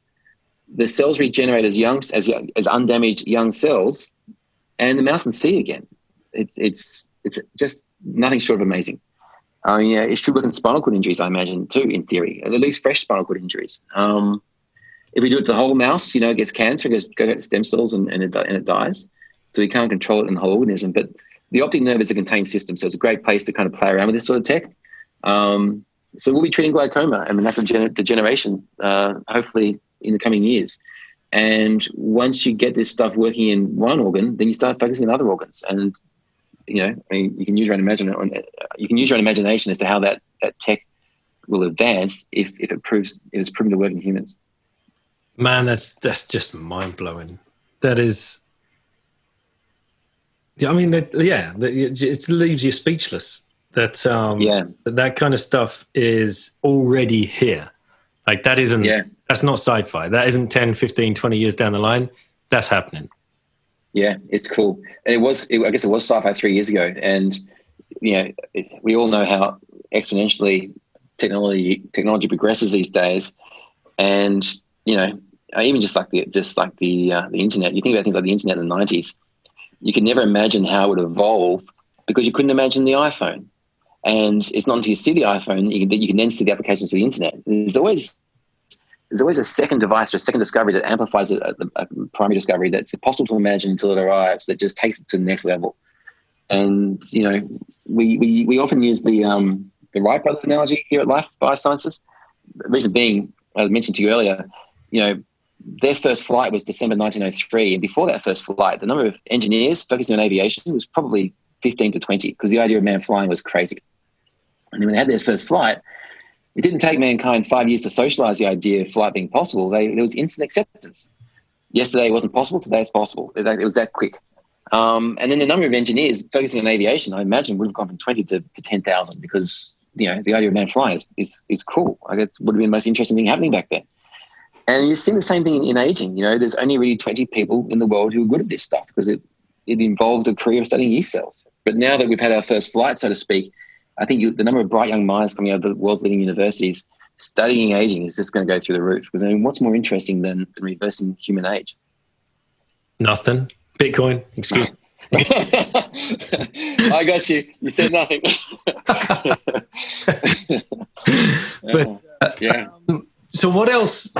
the cells regenerate as young as, as undamaged young cells, and the mouse can see again. It's it's it's just nothing short of amazing. I mean, yeah, it should work in spinal cord injuries, I imagine, too, in theory, at least fresh spinal cord injuries. Um, if we do it to the whole mouse, you know, it gets cancer, it goes, goes to stem cells and, and, it, and it dies. So we can't control it in the whole organism. But the optic nerve is a contained system, so it's a great place to kind of play around with this sort of tech. Um, so we'll be treating glaucoma and macular degeneration, uh, hopefully in the coming years. And once you get this stuff working in one organ, then you start focusing on other organs. And you know, I mean, you can use your own imagination. You can use your own imagination as to how that that tech will advance if if it proves it is proven to work in humans. Man, that's that's just mind blowing. That is. I mean, yeah, it leaves you speechless. That um, yeah, that, kind of stuff is already here. Like that isn't. Yeah. That's not sci-fi. That isn't 10, 15, 20 years down the line. That's happening. Yeah, it's cool. And it was, it, I guess, it was sci-fi three years ago, and you know, we all know how exponentially technology technology progresses these days, and you know, even just like the just like the uh, the internet. You think about things like the internet in the nineties, you could never imagine how it would evolve because you couldn't imagine the iPhone. And it's not until you see the iPhone you can, that you can then see the applications for the internet. There's always there's always a second device or a second discovery that amplifies a, a, a, primary discovery that's impossible to imagine until it arrives that just takes it to the next level and you know we we, we often use the um, the Wright brothers analogy here at Life Biosciences the reason being as I mentioned to you earlier you know their first flight was December 1903 and before that first flight the number of engineers focusing on aviation was probably 15 to 20 because the idea of man flying was crazy and when they had their first flight it didn't take mankind five years to socialize the idea of flight being possible. They, there was instant acceptance. Yesterday it wasn't possible. Today it's possible. It, it was that quick. Um, and then the number of engineers focusing on aviation, I imagine, would have gone from 20 to, to 10,000 because, you know, the idea of man flying is, is, is cool. Like it would have been the most interesting thing happening back then. And you see the same thing in, in, aging. You know, there's only really 20 people in the world who are good at this stuff because it, it involved a career of studying yeast cells. But now that we've had our first flight, so to speak, I think you, the number of bright young minds coming out of the world's leading universities studying aging is just going to go through the roof. Because I mean, what's more interesting than, than reversing human age? Nothing. Bitcoin. Excuse. Me. I got you. You said nothing. but uh, yeah. Um, so what else?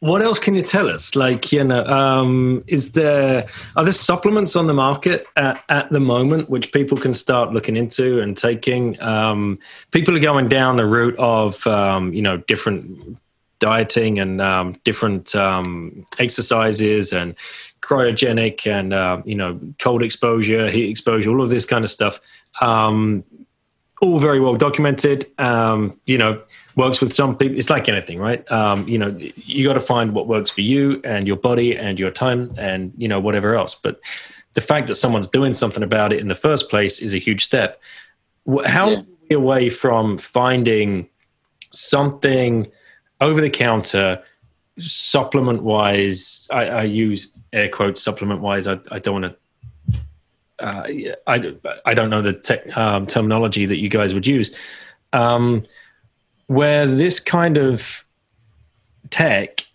What else can you tell us? Like, you know, um, is there are there supplements on the market at, at, the moment which people can start looking into and taking? Um, people are going down the route of um, you know different dieting and um, different um, exercises and cryogenic and uh, you know cold exposure, heat exposure, all of this kind of stuff. Um, all very well documented. you know works with some people. It's like anything, right? Um, you know, you got to find what works for you and your body and your time and you know whatever else. But the fact that someone's doing something about it in the first place is a huge step. How yeah. we away from finding something over the counter, supplement wise? I, I, use air quotes supplement wise. I, I don't want to. Uh, I, I don't know the tech, um, terminology that you guys would use. Um, where this kind of tech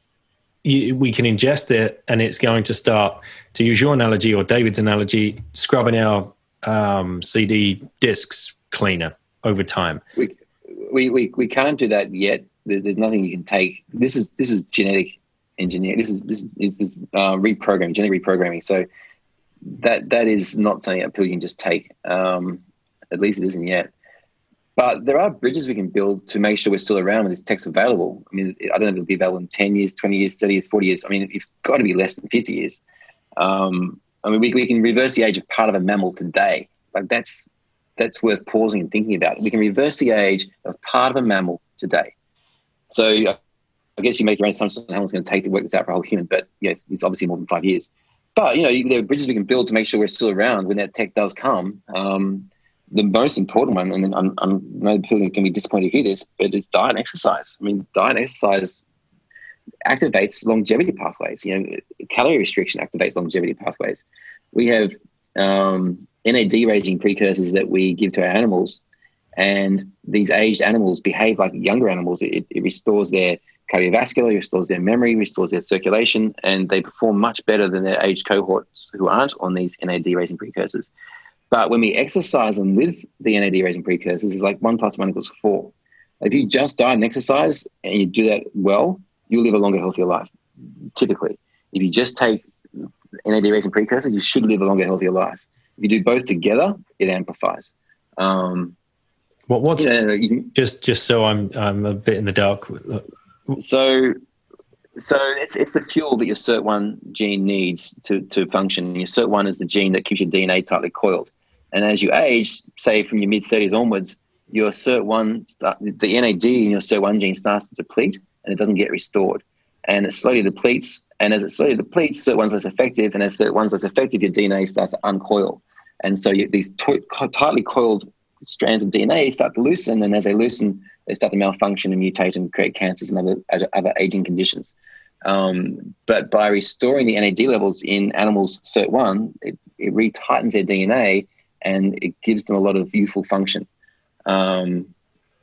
you, we can ingest it and it's going to start to use your analogy or david's analogy scrubbing our um, cd discs cleaner over time. We, we, we, we can't do that yet. There's, nothing you can take. This is this is genetic engineering this is this is this uh, reprogramming genetic reprogramming. So that that is not something that people can just take um, at least it isn't yet but there are bridges we can build to make sure we're still around when this tech's available. I mean, I don't know if it'll be available in 10 years, 20 years, 30 years, 40 years. I mean, it's got to be less than 50 years. Um, I mean, we, we can reverse the age of part of a mammal today. Like that's that's worth pausing and thinking about. We can reverse the age of part of a mammal today. So I guess you make your own assumptions on how long it's going to take to work this out for a whole human, but yes, it's obviously more than five years. But you know, there are bridges we can build to make sure we're still around when that tech does come. Um, the most important one, and I'm, I'm people can be disappointed to hear this, but it's diet and exercise. I mean, diet and exercise activates longevity pathways. You know, calorie restriction activates longevity pathways. We have um, NAD raising precursors that we give to our animals, and these aged animals behave like younger animals. It, it restores their cardiovascular, restores their memory, restores their circulation, and they perform much better than their age cohorts who aren't on these NAD raising precursors. But when we exercise them with the NAD raising precursors, it's like one plus one equals four. If you just diet and exercise and you do that well, you'll live a longer, healthier life. Typically, if you just take NAD raising precursors, you should live a longer, healthier life. If you do both together, it amplifies. Um, what what's you you just just so I'm I'm a bit in the dark. So so it's it's the fuel that your SIRT1 gene needs to to function. Your SIRT1 is the gene that keeps your DNA tightly coiled. And as you age, say from your mid 30s onwards, your SIRT1 the NAD in your SIRT1 gene starts to deplete and it doesn't get restored. And it slowly depletes. And as it slowly depletes, SIRT1's less effective. And as SIRT1's less effective, your DNA starts to uncoil. And so you, these t- tightly coiled strands of DNA start to loosen. And as they loosen, they start to malfunction and mutate and create cancers and other, other aging conditions. Um, but by restoring the NAD levels in animals SIRT1, it, it retightens their DNA and it gives them a lot of useful function. Um,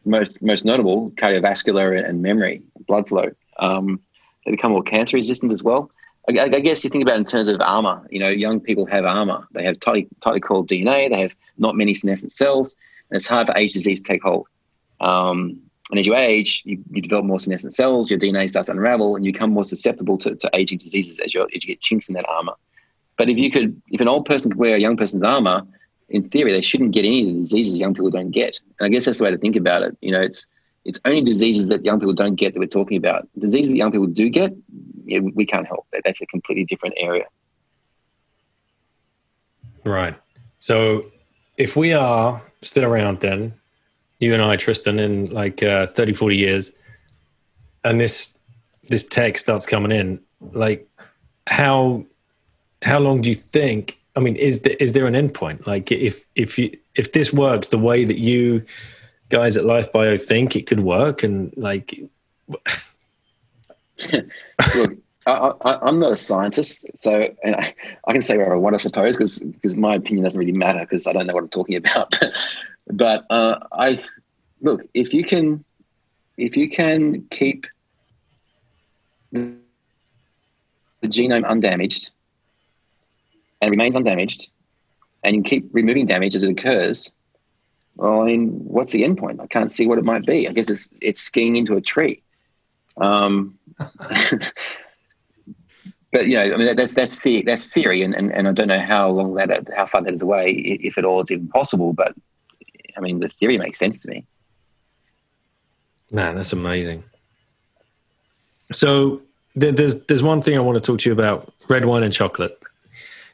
most most notable cardiovascular and memory, blood flow. Um, they become more cancer resistant as well. I, I, guess you think about it in terms of armor. You know, young people have armor. They have tightly tightly coiled DNA. They have not many senescent cells, and it's hard for age disease to take hold. Um, and as you age, you, you, develop more senescent cells. Your DNA starts to unravel, and you become more susceptible to, to aging diseases as you as you get chinks in that armor. But if you could, if an old person could wear a young person's armor, in theory, they shouldn't get any of the diseases young people don't get. And I guess that's the way to think about it. You know, it's it's only diseases that young people don't get that we're talking about. Diseases that young people do get, we can't help. It. That's a completely different area. Right. So if we are still around then, you and I, Tristan, in like uh, 30, 40 years, and this this tech starts coming in, like how how long do you think I mean, is there, is there an endpoint? Like, if if you if this works the way that you guys at Life Bio think it could work, and like, look, I, am not a scientist, so and I, I, can say whatever I want, I suppose, because because my opinion doesn't really matter because I don't know what I'm talking about. but uh, I look if you can if you can keep the genome undamaged and remains undamaged, and you keep removing damage as it occurs, well, I mean, what's the end point? I can't see what it might be. I guess it's it's skiing into a tree. Um, but you know, I mean, that's that's the that's theory, and, and and I don't know how long that how far that is away, if at all it's even possible. But I mean, the theory makes sense to me. Man, that's amazing. So there's there's one thing I want to talk to you about: red wine and chocolate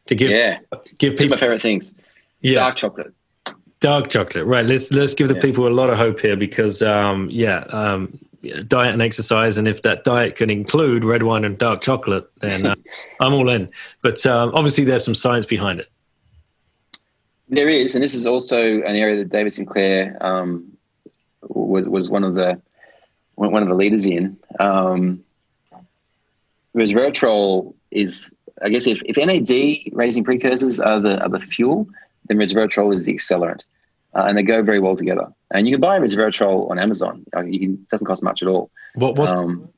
to give yeah give people my favorite things. Yeah, dark chocolate. Dark chocolate, right? Let's let's give the yeah. people a lot of hope here because um, yeah, um, diet and exercise, and if that diet can include red wine and dark chocolate, then uh, I'm all in. But um, obviously, there's some science behind it. There is, and this is also an area that David Sinclair um, was was one of the one of the leaders in. Um, resveratrol is I guess if, if NAD raising precursors are the are the fuel, then resveratrol is the accelerant, uh, and they go very well together. And you can buy resveratrol on Amazon. Uh, you can, it doesn't cost much at all. What was um,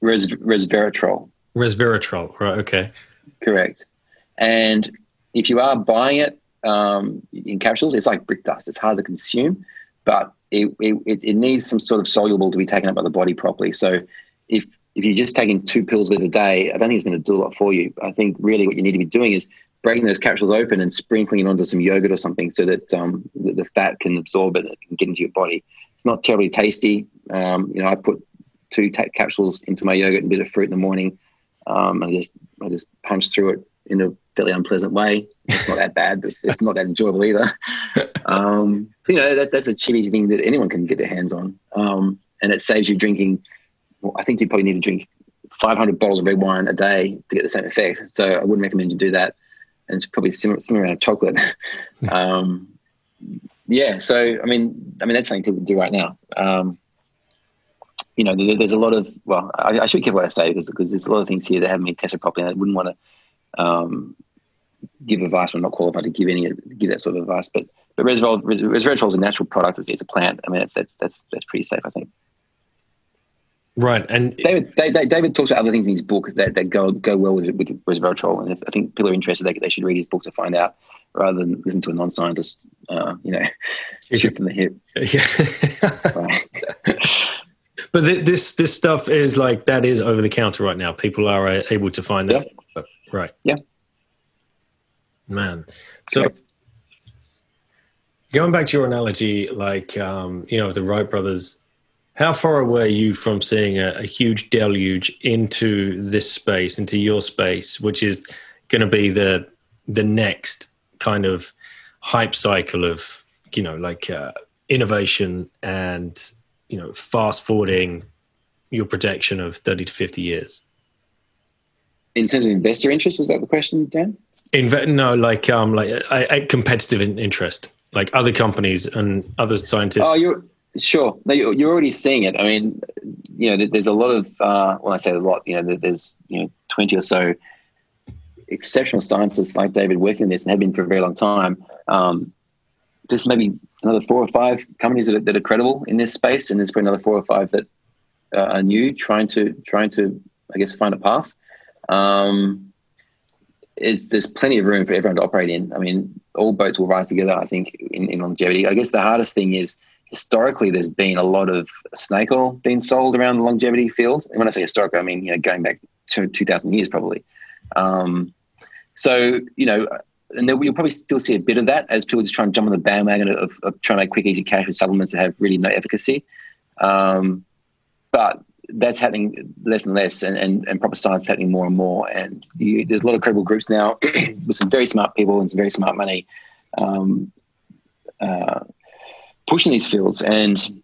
res, resveratrol? Resveratrol, right? Okay, correct. And if you are buying it um, in capsules, it's like brick dust. It's hard to consume, but it, it, it needs some sort of soluble to be taken up by the body properly. So if if you're just taking two pills a day, I don't think it's going to do a lot for you. I think really what you need to be doing is breaking those capsules open and sprinkling it onto some yogurt or something so that um, the, the, fat can absorb it and get into your body. It's not terribly tasty. Um, you know, I put two t- capsules into my yogurt and a bit of fruit in the morning. Um, I just I just punch through it in a fairly unpleasant way. It's not that bad, but it's not that enjoyable either. Um, you know, that, that's a cheap thing that anyone can get their hands on, um, and it saves you drinking – well, I think you probably need to drink 500 bottles of red wine a day to get the same effect. So I wouldn't recommend you do that. And it's probably similar, similar around chocolate. um, yeah. So, I mean, I mean, that's something people do right now. Um, you know, there's a lot of, well, I, I should careful what I say because, because there's a lot of things here that haven't been tested properly. And I wouldn't want to um, give advice. I'm not qualified to give any, give that sort of advice, but, but resveratrol, resveratrol is a natural product. It's, it's a plant. I mean, that's, that's, that's, that's pretty safe, I think. Right, and David, David, David talks about other things in his book that, that go go well with with resveratrol, and if, I think people are interested, they, they should read his book to find out, rather than listen to a non-scientist, uh, you know, shoot from the hip. Yeah. but th- this this stuff is like that is over the counter right now. People are uh, able to find yeah. it. Right. Yeah. Man. So. Correct. Going back to your analogy, like um, you know, the Wright brothers how far away are you from seeing a, a, huge deluge into this space, into your space, which is going to be the the next kind of hype cycle of you know like uh, innovation and you know fast forwarding your projection of 30 to 50 years? In terms of investor interest was that the question dan? Inve- no like um like a, a competitive interest. Like other companies and other scientists oh you're Sure. No, you're already seeing it. I mean, you know, there's a lot of, uh, when I say a lot, you know, there's, you know, 20 or so exceptional scientists like David working on this and have been for a very long time. Um, there's maybe another four or five companies that are, that are credible in this space, and there's probably another four or five that uh, are new, trying to trying to, I guess, find a path. Um, it's, there's plenty of room for everyone to operate in. I mean, all boats will rise together. I think in, in longevity. I guess the hardest thing is historically there's been a lot of snake oil being sold around the longevity field. And when I say historical, I mean you know going back to 2,000 years probably. Um, so you know, and you'll probably still see a bit of that as people just try and jump on the bandwagon of, of trying to make quick, easy cash with supplements that have really no efficacy. Um, but that's happening less and less, and, and, and proper science is happening more and more. And you, there's a lot of credible groups now with some very smart people and some very smart money. Um, uh, pushing these fields. And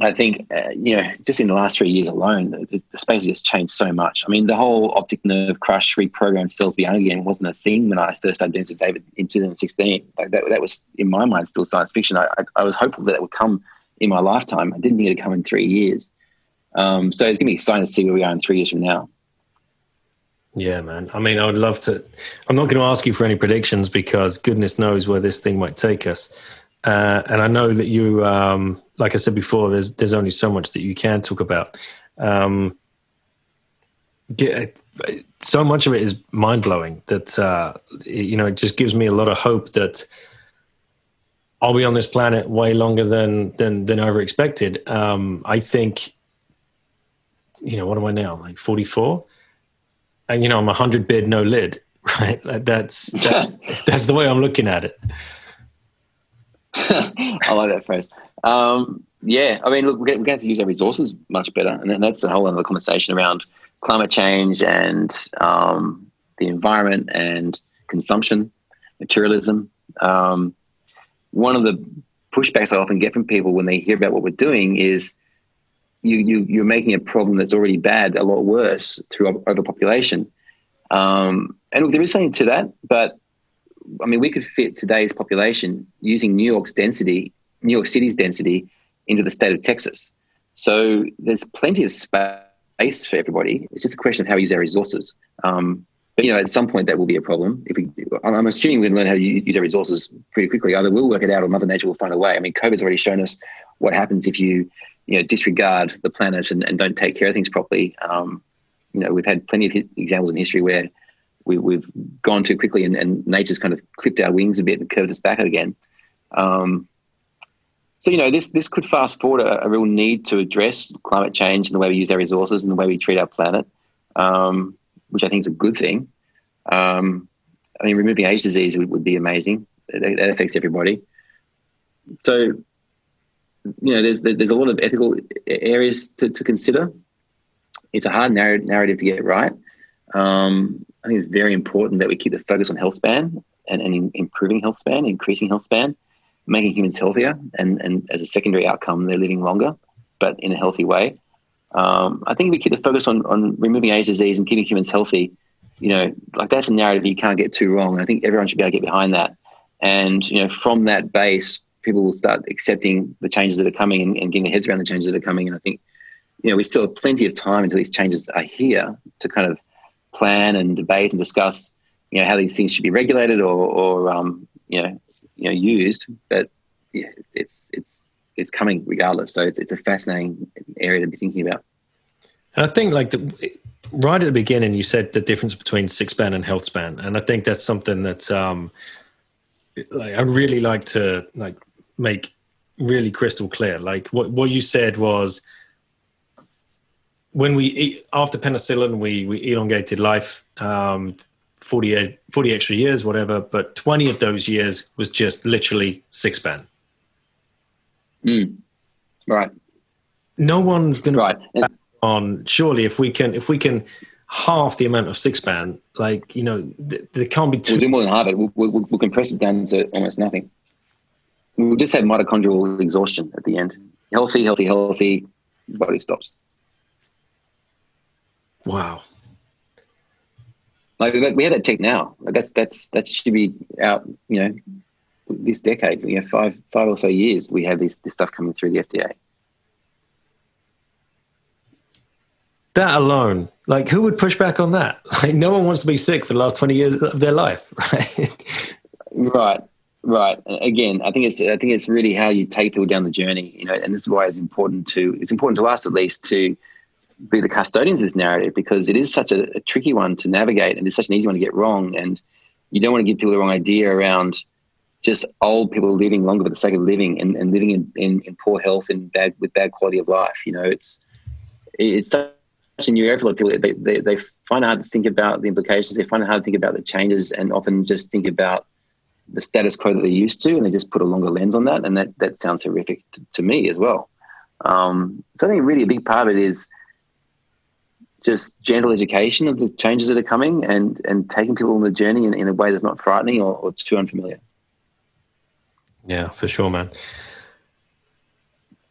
I think, uh, you know, just in the last three years alone, the, the, space has changed so much. I mean, the whole optic nerve crush reprogrammed cells beyond again wasn't a thing when I first started doing some David in 2016. Like that, that was, in my mind, still science fiction. I, I, I was hopeful that it would come in my lifetime. I didn't think it'd come in three years. Um, so it's going to be exciting to see where we are in three years from now. Yeah, man. I mean, I would love to. I'm not going to ask you for any predictions because goodness knows where this thing might take us. Uh, and I know that you, um, like I said before, there's there's only so much that you can talk about. Um, get, so much of it is mind blowing that uh, you know it just gives me a lot of hope that I'll be on this planet way longer than than than I ever expected. Um, I think, you know, what am I now? Like forty four, and you know, I'm a hundred bid, no lid. Right? That's that, that's the way I'm looking at it. I like that phrase. Um, yeah, I mean, look, we're going to use our resources much better, and that's a whole other conversation around climate change and um, the environment and consumption, materialism. Um, one of the pushbacks I often get from people when they hear about what we're doing is you, you you're making a problem that's already bad a lot worse through overpopulation. Um, and look, there is something to that, but I mean, we could fit today's population using New York's density, New York City's density, into the state of Texas. So there's plenty of space for everybody. It's just a question of how we use our resources. Um, but you know, at some point that will be a problem. If we, I'm assuming we learn how to use our resources pretty quickly. Either we'll work it out, or Mother Nature will find a way. I mean, COVID's already shown us what happens if you, you know, disregard the planet and, and don't take care of things properly. Um, you know, we've had plenty of examples in history where we, have gone too quickly and, and, nature's kind of clipped our wings a bit and curved us back again. Um, so you know this this could fast forward a, a, real need to address climate change and the way we use our resources and the way we treat our planet, um, which I think is a good thing. Um, I mean, removing age disease would, would be amazing. That, that, affects everybody. So you know, there's there's a lot of ethical areas to, to consider. It's a hard narrative to get right. Um, I think it's very important that we keep the focus on health span and, and in, improving health span, increasing health span, making humans healthier, and, and as a secondary outcome, they're living longer, but in a healthy way. Um, I think we keep the focus on on removing age disease and keeping humans healthy. You know, like that's a narrative you can't get too wrong. I think everyone should be able to get behind that. And you know, from that base, people will start accepting the changes that are coming and, and getting their heads around the changes that are coming. And I think, you know, we still have plenty of time until these changes are here to kind of plan and debate and discuss, you know, how these things should be regulated or, or um, you know, you know, used. But yeah, it's it's it's coming regardless. So it's it's a fascinating area to be thinking about. And I think like the, right at the beginning, you said the difference between sick span and health span, and I think that's something that um, like I really like to like make really crystal clear. Like what what you said was when we eat, after penicillin, we we elongated life. Um, 40, 40 extra years, whatever, but 20 of those years was just literally sick span. Mm. Right. No one's going right. to on surely if we can if we can half the amount of sick span, like you know, th- there can't be two. We'll do more than half it. We'll, we'll, we'll compress it down to almost nothing. We'll just have mitochondrial exhaustion at the end. Healthy, healthy, healthy. Body stops. Wow. Like we have that tech now. Like that's that's that should be out. You know, this decade. You know, five five or so years. We have this this stuff coming through the FDA. That alone, like, who would push back on that? Like, no one wants to be sick for the last twenty years of their life, right? right, right. Again, I think it's I think it's really how you take people down the journey. You know, and this is why it's important to it's important to us at least to be the custodians of this narrative because it is such a, a, tricky one to navigate and it's such an easy one to get wrong. And you don't want to give people the wrong idea around just old people living longer for the sake of living and, and living in, in, in, poor health and bad with bad quality of life. You know, it's it's such a new area for people. They, they, they find it hard to think about the implications. They find it hard to think about the changes and often just think about the status quo that they're used to and they just put a longer lens on that. And that, that sounds horrific to, to me as well. Um, so I think really a big part of it is – just gentle education of the changes that are coming and and taking people on the journey in, in a way that's not frightening or, or too unfamiliar. Yeah, for sure, man.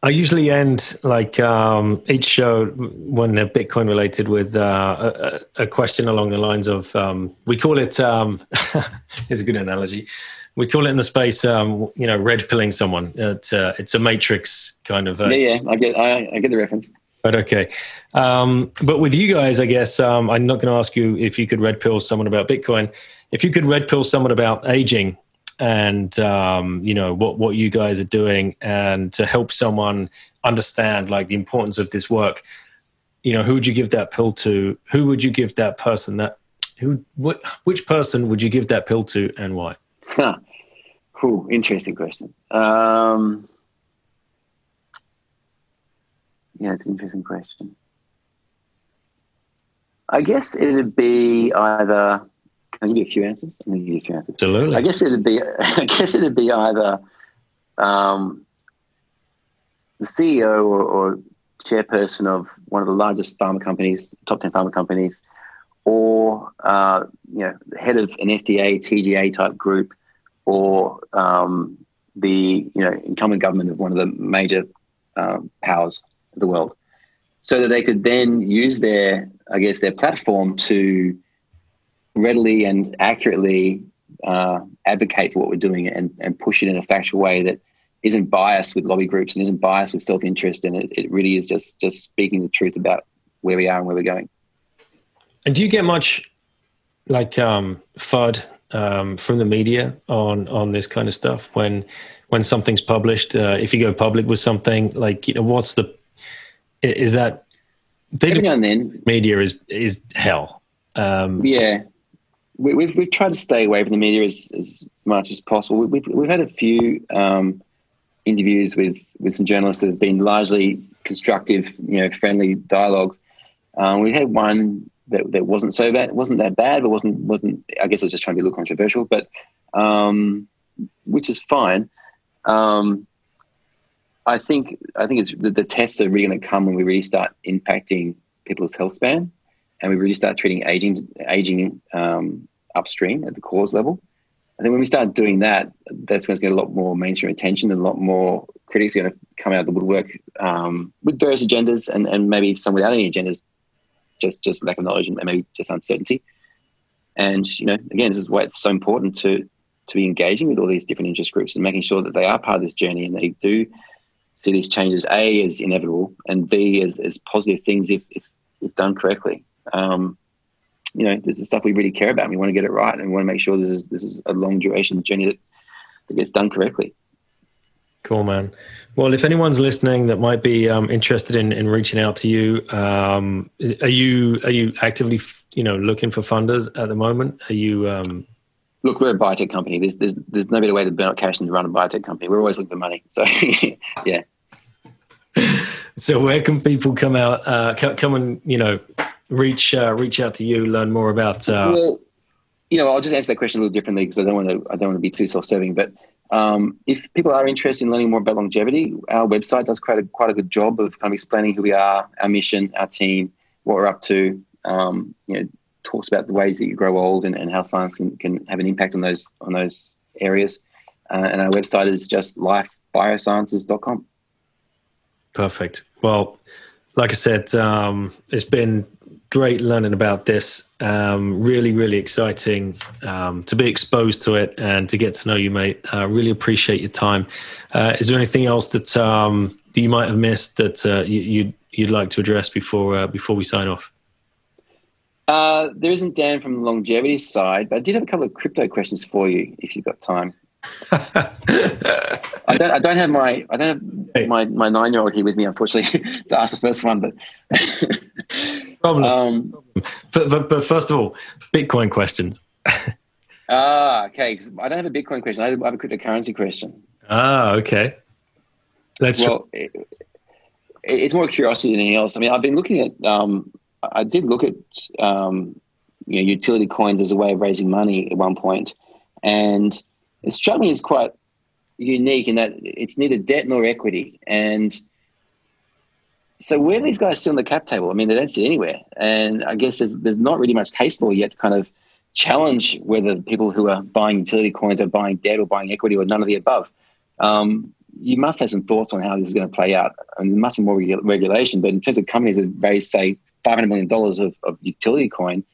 I usually end like um, each show when they're Bitcoin related with uh, a, a, question along the lines of um, we call it. Um, here's a good analogy. We call it in the space, um, you know, red pilling someone. It's, uh, it's a matrix kind of. Uh, yeah, yeah, I get, I, I get the reference. But okay. Um, but with you guys, I guess um, I'm not going to ask you if you could red pill someone about Bitcoin. If you could red pill someone about aging and um, you know what what you guys are doing and to help someone understand like the importance of this work, you know, who would you give that pill to? Who would you give that person that? Who? What? Which person would you give that pill to, and why? Huh. Cool. Interesting question. Um, yeah, it's an interesting question. I guess it'd be either. Can I give you a few answers? I'm going to give you a few answers. Absolutely. I guess it'd be. I guess it'd be either um, the CEO or, or, chairperson of one of the largest pharma companies, top ten pharma companies, or uh, you know, the head of an FDA, TGA type group, or um, the you know incumbent government of one of the major um, powers the world so that they could then use their, I guess, their platform to readily and accurately uh, advocate for what we're doing and, and push it in a factual way that isn't biased with lobby groups and isn't biased with self-interest and it, it really is just just speaking the truth about where we are and where we're going and do you get much like um, FUD um, from the media on on this kind of stuff when when something's published? Uh, if you go public with something, like you know, what's the is that every now and then media is is hell. Um, yeah, we, we've we've tried to stay away from the media as, as much as possible. We've we've had a few um, interviews with with some journalists that have been largely constructive, you know, friendly dialogues. Um, we had one that, that wasn't so bad, wasn't that bad, but wasn't wasn't. I guess I was just trying to be a little controversial, but um, which is fine. Um, I think I think it's the, the tests are really going to come when we really start impacting people's health span, and we really start treating aging aging um, upstream at the cause level. I think when we start doing that, that's going to get a lot more mainstream attention and a lot more critics are going to come out of the woodwork um, with various agendas and, and maybe some without any agendas, just just lack of knowledge and maybe just uncertainty. And you know, again, this is why it's so important to to be engaging with all these different interest groups and making sure that they are part of this journey and they do see these changes a as inevitable and b as, positive things if, if, if done correctly. Um, you know, this is stuff we really care about. We want to get it right, and we want to make sure this is this is a long duration journey that, that gets done correctly. Cool, man. Well, if anyone's listening that might be um, interested in, in reaching out to you, um, are you are you actively you know looking for funders at the moment? Are you? Um... Look, we're a biotech company. There's there's there's no better way to burn up cash than to run a biotech company. We're always looking for money. So yeah. So where can people come out? Uh, come and you know reach uh, reach out to you, learn more about? Uh... Well, you know, I'll just answer that question a little differently because I don't want to I don't want to be too self serving. But um, if people are interested in learning more about longevity, our website does quite a quite a good job of kind of explaining who we are, our mission, our team, what we're up to. Um, you know, talks about the ways that you grow old and, and how science can, can have an impact on those on those areas. Uh, and our website is just lifebiosciences.com. Perfect. Well, like I said, um, it's been great learning about this. Um, really, really exciting um, to be exposed to it and to get to know you, mate. Uh, really appreciate your time. Uh, is there anything else that, um, you might have missed that uh, you, you'd, you'd like to address before uh, before we sign off? Uh, there isn't Dan from the longevity side, but I did have a couple of crypto questions for you if you've got time. I don't. I don't have my. I don't have my, my nine year old here with me, unfortunately, to ask the first one. But problem. Um, but, but, but, first of all, Bitcoin questions. ah, okay. I don't have a Bitcoin question. I have a cryptocurrency question. Ah, okay. That's well. It, it's more curiosity than anything else. I mean, I've been looking at. Um, I did look at um, you know utility coins as a way of raising money at one point, and it struck me as quite unique in that it's neither debt nor equity. And so where these guys sit on the cap table? I mean, they don't sit anywhere. And I guess there's there's not really much case law yet to kind of challenge whether people who are buying utility coins are buying debt or buying equity or none of the above. Um, you must have some thoughts on how this is going to play out. I mean, there must be more regu- regulation, but in terms of companies that raise, say, $500 million of, of utility coin,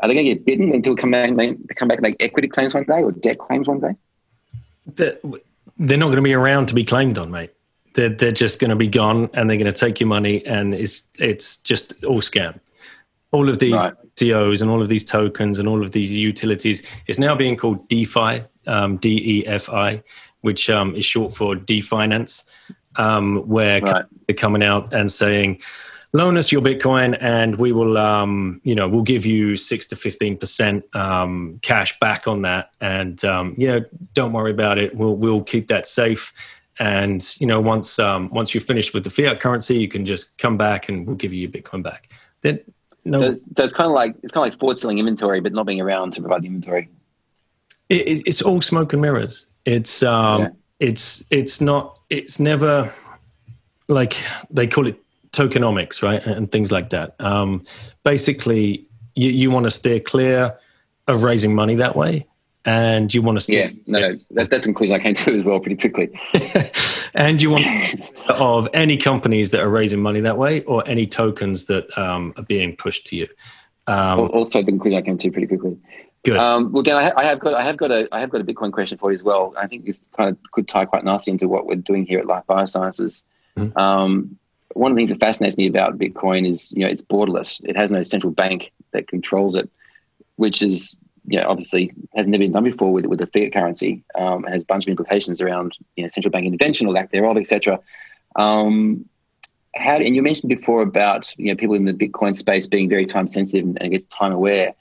are they going to get bitten when people come back and make, come back and make equity claims one day or debt claims one day? They're not going to be around to be claimed on, mate. They're, they're just going to be gone and they're going to take your money and it's it's just all scam. All of these right. COs and all of these tokens and all of these utilities is now being called DeFi, um, D E F I, which um, is short for definance, um, where right. they're coming out and saying, loan us your Bitcoin and we will, um, you know, we'll give you six to 15% um, cash back on that. And, um, you know, don't worry about it. We'll, we'll keep that safe. And, you know, once, um, once you're finished with the fiat currency, you can just come back and we'll give you your Bitcoin back. Then, no, so, it's, so it's kind of like, it's kind of like forward selling inventory, but not being around to provide the inventory. It, it's all smoke and mirrors. It's, um, yeah. it's, it's not, it's never like they call it tokenomics, right, and things like that. Um, basically, you, you want to steer clear of raising money that way, and you want to steer. Yeah, no, that, that's conclusion I came to as well pretty quickly. and you want of any companies that are raising money that way, or any tokens that um, are being pushed to you. Um, also, the conclusion I came to pretty quickly. Good. Um, well, Dan, I, I, have got, I have got a, I have got a Bitcoin question for you as well. I think this kind of could tie quite nicely into what we're doing here at Life Biosciences. Mm-hmm. Um, one of the things that fascinates me about Bitcoin is, you know, it's borderless. It has no central bank that controls it, which is, you know, obviously has never been done before with with a fiat currency. Um, it has a bunch of implications around, you know, central bank intervention or lack thereof, etc. Um, how and you mentioned before about you know people in the Bitcoin space being very time sensitive and, and I guess time aware.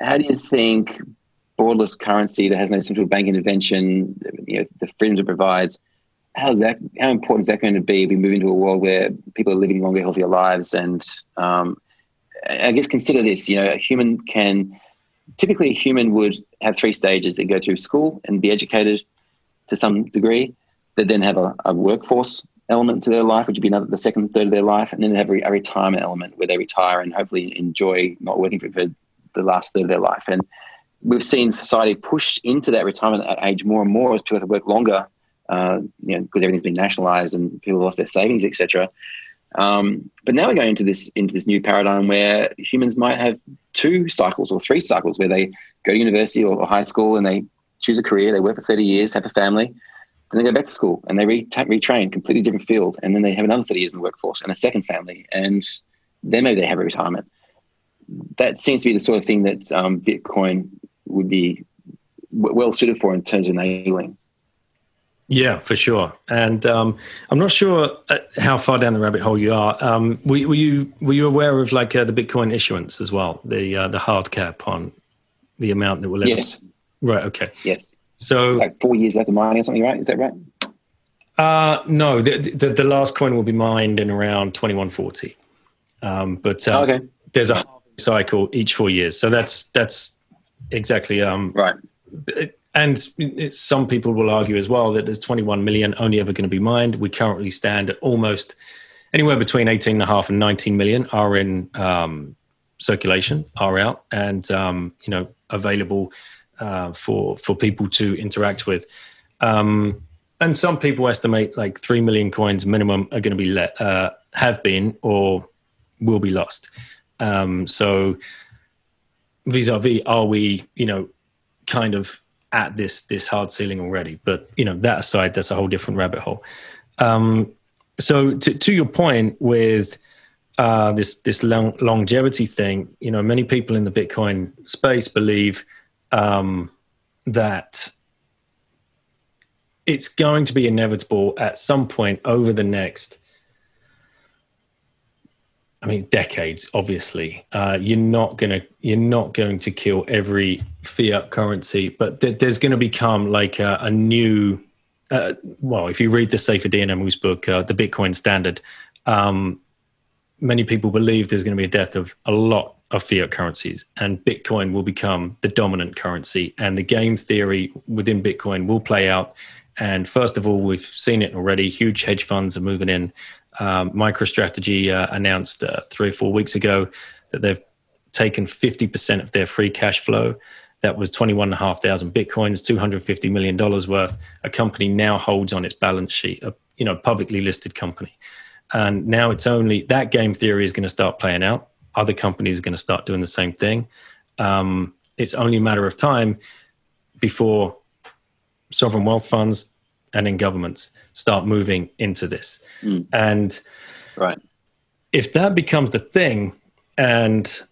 How do you think borderless currency that has no central bank intervention, you know, the freedoms it provides, how's that? How important is that going to be we move into a world where people are living longer, healthier lives? And um, I guess consider this: you know, a human can typically a human would have three stages. They go through school and be educated to some degree. They then have a, a workforce element to their life, which would be another, the second third of their life, and then they have a, a retirement element where they retire and hopefully enjoy not working for, for the last third of their life. And we've seen society push into that retirement age more and more as people have to work longer, uh, you know, because everything's been nationalised and people lost their savings, etc. Um, but now we're going into this into this new paradigm where humans might have two cycles or three cycles where they go to university or, or high school and they choose a career, they work for 30 years, have a family, then they go back to school and they re- retrain, completely different field, and then they have another 30 years in the workforce and a second family, and then maybe they have a retirement. That seems to be the sort of thing that um, Bitcoin would be w- well suited for in terms of enabling. Yeah, for sure. And um, I'm not sure uh, how far down the rabbit hole you are. Um, were, were, you were you aware of like uh, the Bitcoin issuance as well, the uh, the hard cap on the amount that will? Yes. Right. Okay. Yes. So it's like four years left of mining or something, right? Is that right? Uh, no, the, the, the last coin will be mined in around 2140. Um, but uh, okay. there's a cycle each four years, so that's that's exactly um, right. And some people will argue as well that there's 21 million only ever going to be mined. We currently stand at almost anywhere between 18 and a half and 19 million are in um, circulation, are out, and um, you know available uh, for for people to interact with. Um, and some people estimate like three million coins minimum are going to be let uh, have been or will be lost. Um, so vis-a-vis, are we you know kind of at this this hard ceiling already. But you know that aside, that's a whole different rabbit hole. Um, so to, to your point with uh, this this long, longevity thing, you know, many people in the Bitcoin space believe um, that it's going to be inevitable at some point over the next I mean, decades. Obviously, uh, you're not gonna you're not going to kill every fiat currency, but th- there's going to become like a, a new. Uh, well, if you read the Saifedean Ammous book, uh, the Bitcoin Standard, um, many people believe there's going to be a death of a lot of fiat currencies, and Bitcoin will become the dominant currency, and the game theory within Bitcoin will play out. And first of all, we've seen it already. Huge hedge funds are moving in um, MicroStrategy uh, announced uh, three or four weeks ago that they've taken 50% of their free cash flow. That was 21,500 bitcoins, $250 million worth. A company now holds on its balance sheet, a you know publicly listed company. And now it's only that game theory is going to start playing out. Other companies are going to start doing the same thing. Um, it's only a matter of time before sovereign wealth funds and in governments start moving into this. Mm. And right. if that becomes the thing, and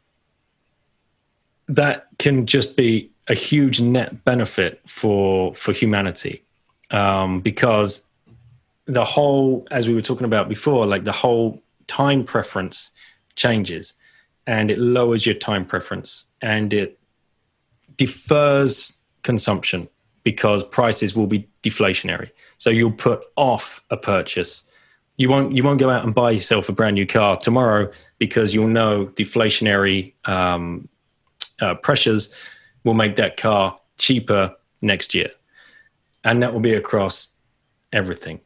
that can just be a huge net benefit for for humanity, um, because the whole, as we were talking about before, like the whole time preference changes, and it lowers your time preference, and it defers consumption because prices will be deflationary. So you'll put off a purchase. You won't you won't go out and buy yourself a brand new car tomorrow because you'll know deflationary um, uh, pressures will make that car cheaper next year, and that will be across everything.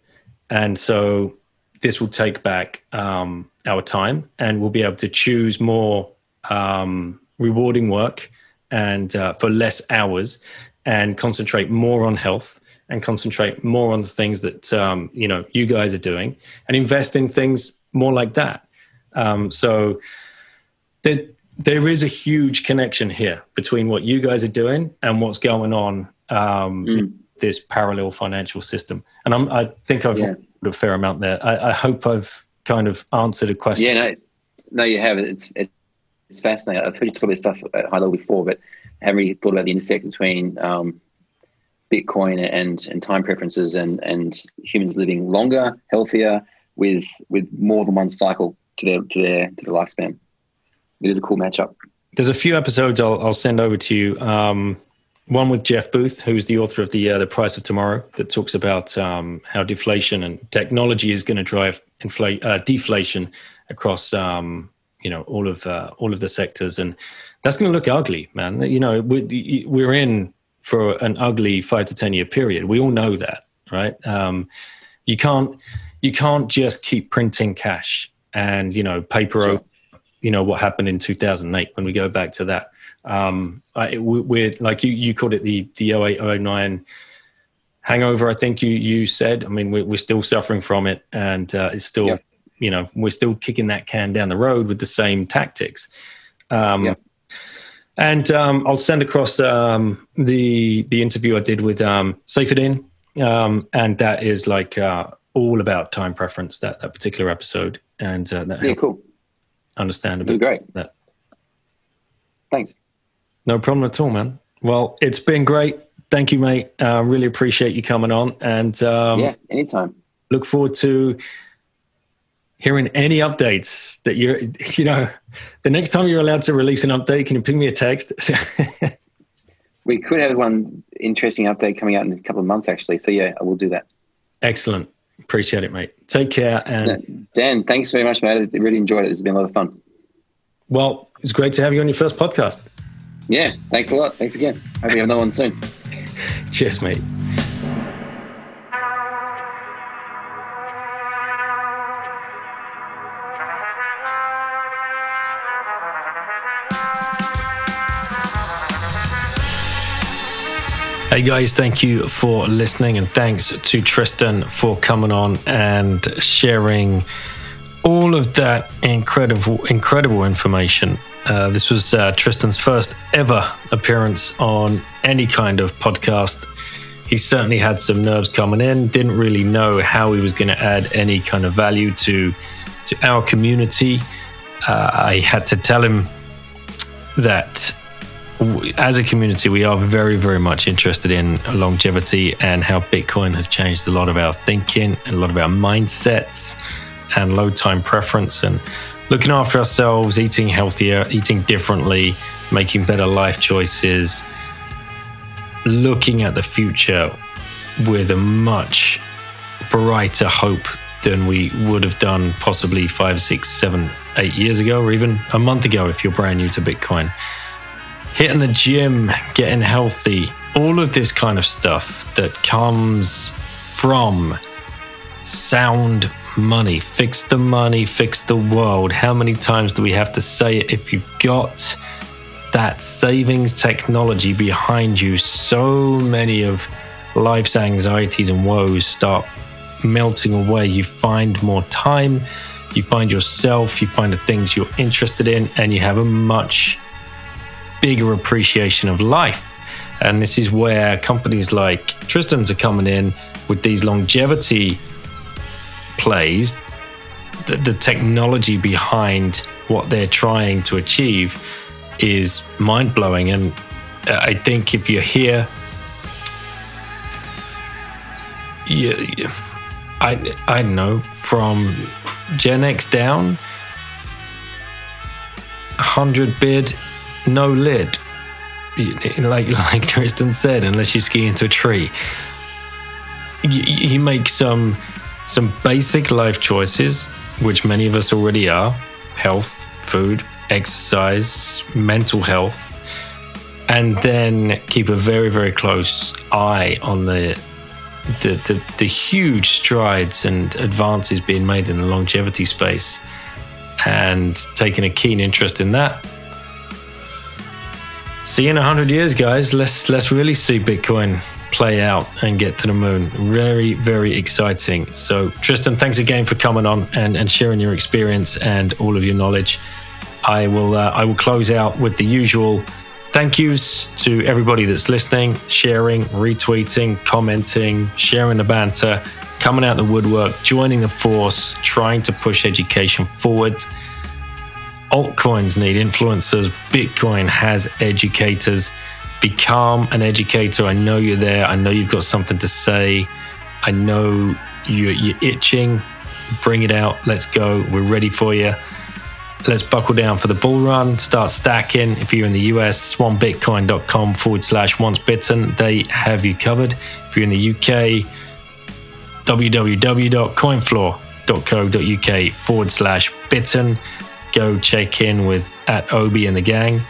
And so this will take back um, our time, and we'll be able to choose more um, rewarding work and uh, for less hours and concentrate more on health and concentrate more on the things that um, you know you guys are doing and invest in things more like that. Um, so there, there is a huge connection here between what you guys are doing and what's going on um, mm. in this parallel financial system. And I'm, i think i've yeah. a fair amount there. I, I, hope i've kind of answered a question. Yeah no, no you have. It's, it's fascinating. I've heard you talk about this stuff at high level before but haven't really thought about the intersect between um, Bitcoin and and time preferences and and humans living longer, healthier, with with more than one cycle to their to their to their lifespan. It is a cool matchup. There's a few episodes I'll, I'll send over to you. Um, one with Jeff Booth, who's the author of the uh, the Price of Tomorrow, that talks about um, how deflation and technology is going to drive inflate uh, deflation across um, you know all of uh, all of the sectors, and that's going to look ugly, man. You know, we, we're in for an ugly five to ten year period. We all know that, right? Um, you can't you can't just keep printing cash and you know paper. Sure. You know what happened in 2008 when we go back to that. Um, I, we're like you, you called it the the 08, 09 hangover. I think you you said. I mean, we're, we're still suffering from it, and uh, it's still, you know, we're still kicking that can down the road with the same tactics. Um, And um, I'll send across um, the the interview I did with um, Saifedean, um, and that is like uh, all about time preference. That that particular episode, and uh, that yeah, cool. Understand a bit. Great. That. Thanks. No problem at all, man. Well, it's been great. Thank you, mate. Uh, really appreciate you coming on. And um, yeah, anytime. Look forward to hearing any updates that you're, you know, the next time you're allowed to release an update, can you ping me a text? we could have one interesting update coming out in a couple of months, actually. So yeah, I will do that. Excellent. Appreciate it, mate. Take care. And Dan, thanks very much, mate. I really enjoyed it. It's been a lot of fun. Well, it's great to have you on your first podcast. Yeah, thanks a lot. Thanks again. Hope you have another one soon. Cheers, mate. Hey guys, thank you for listening and thanks to Tristan for coming on and sharing all of that incredible, incredible information. Uh, this was uh, Tristan's first ever appearance on any kind of podcast. He certainly had some nerves coming in, didn't really know how he was going to add any kind of value to, to our community. Uh, I had to tell him that as a community, we are very, very much interested in longevity and how Bitcoin has changed a lot of our thinking and a lot of our mindsets and load time preference and looking after ourselves, eating healthier, eating differently, making better life choices, looking at the future with a much brighter hope than we would have done possibly five, six, seven, eight years ago, or even a month ago if you're brand new to Bitcoin. Hitting the gym, getting healthy, all of this kind of stuff that comes from sound money. Fix the money, fix the world. How many times do we have to say it? If you've got that savings technology behind you, so many of life's anxieties and woes start melting away. You find more time, you find yourself, you find the things you're interested in, and you have a much bigger appreciation of life. And this is where companies like Tristan's are coming in with these longevity plays, the, the technology behind what they're trying to achieve is mind blowing. And uh, I think if you're here, you, I, I don't know, from Gen X down, 100 bid, no lid. Like like Tristan said, unless you ski into a tree, you, you make some um, some basic life choices, which many of us already are health, food, exercise, mental health, and then keep a very, very close eye on the the, the, the huge strides and advances being made in the longevity space and taking a keen interest in that. See you in 100 years, guys. Let's let's really see Bitcoin play out and get to the moon. Very, very exciting. So, Tristan, thanks again for coming on and, and sharing your experience and all of your knowledge. I will uh, I will close out with the usual thank yous to everybody that's listening, sharing, retweeting, commenting, sharing the banter, coming out the woodwork, joining the force, trying to push education forward. Altcoins need influencers. Bitcoin has educators become an educator. I know you're there. I know you've got something to say. I know you're, you're itching. Bring it out. Let's go. We're ready for you. Let's buckle down for the bull run. Start stacking. If you're in the US, swanbitcoin.com forward slash once bitten. They have you covered. If you're in the UK, www.coinfloor.co.uk forward slash bitten. Go check in with at Obi and the gang.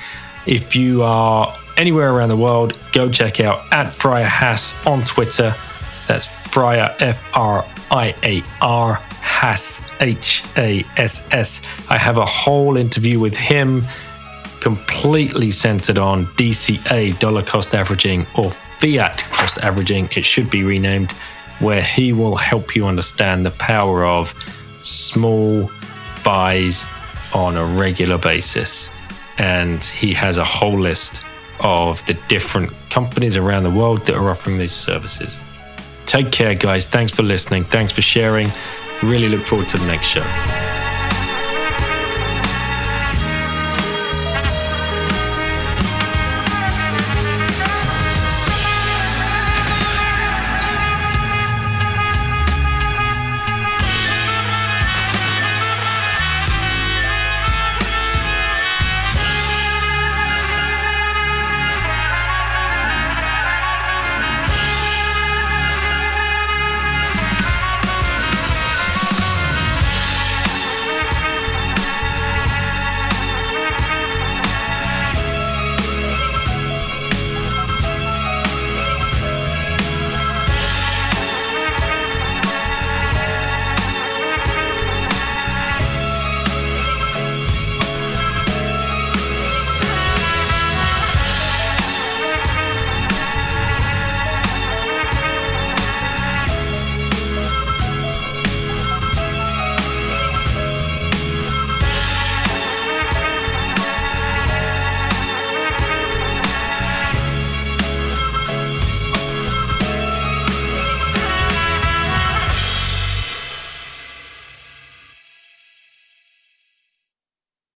If you are anywhere around the world, go check out at Friar Hass on Twitter. That's Friar F R I A R Hass H A S S. I have a whole interview with him completely centered on DCA, dollar cost averaging, or fiat cost averaging, it should be renamed, where he will help you understand the power of small buys on a regular basis. And he has a whole list of the different companies around the world that are offering these services. Take care, guys. Thanks for listening. Thanks for sharing. Really look forward to the next show.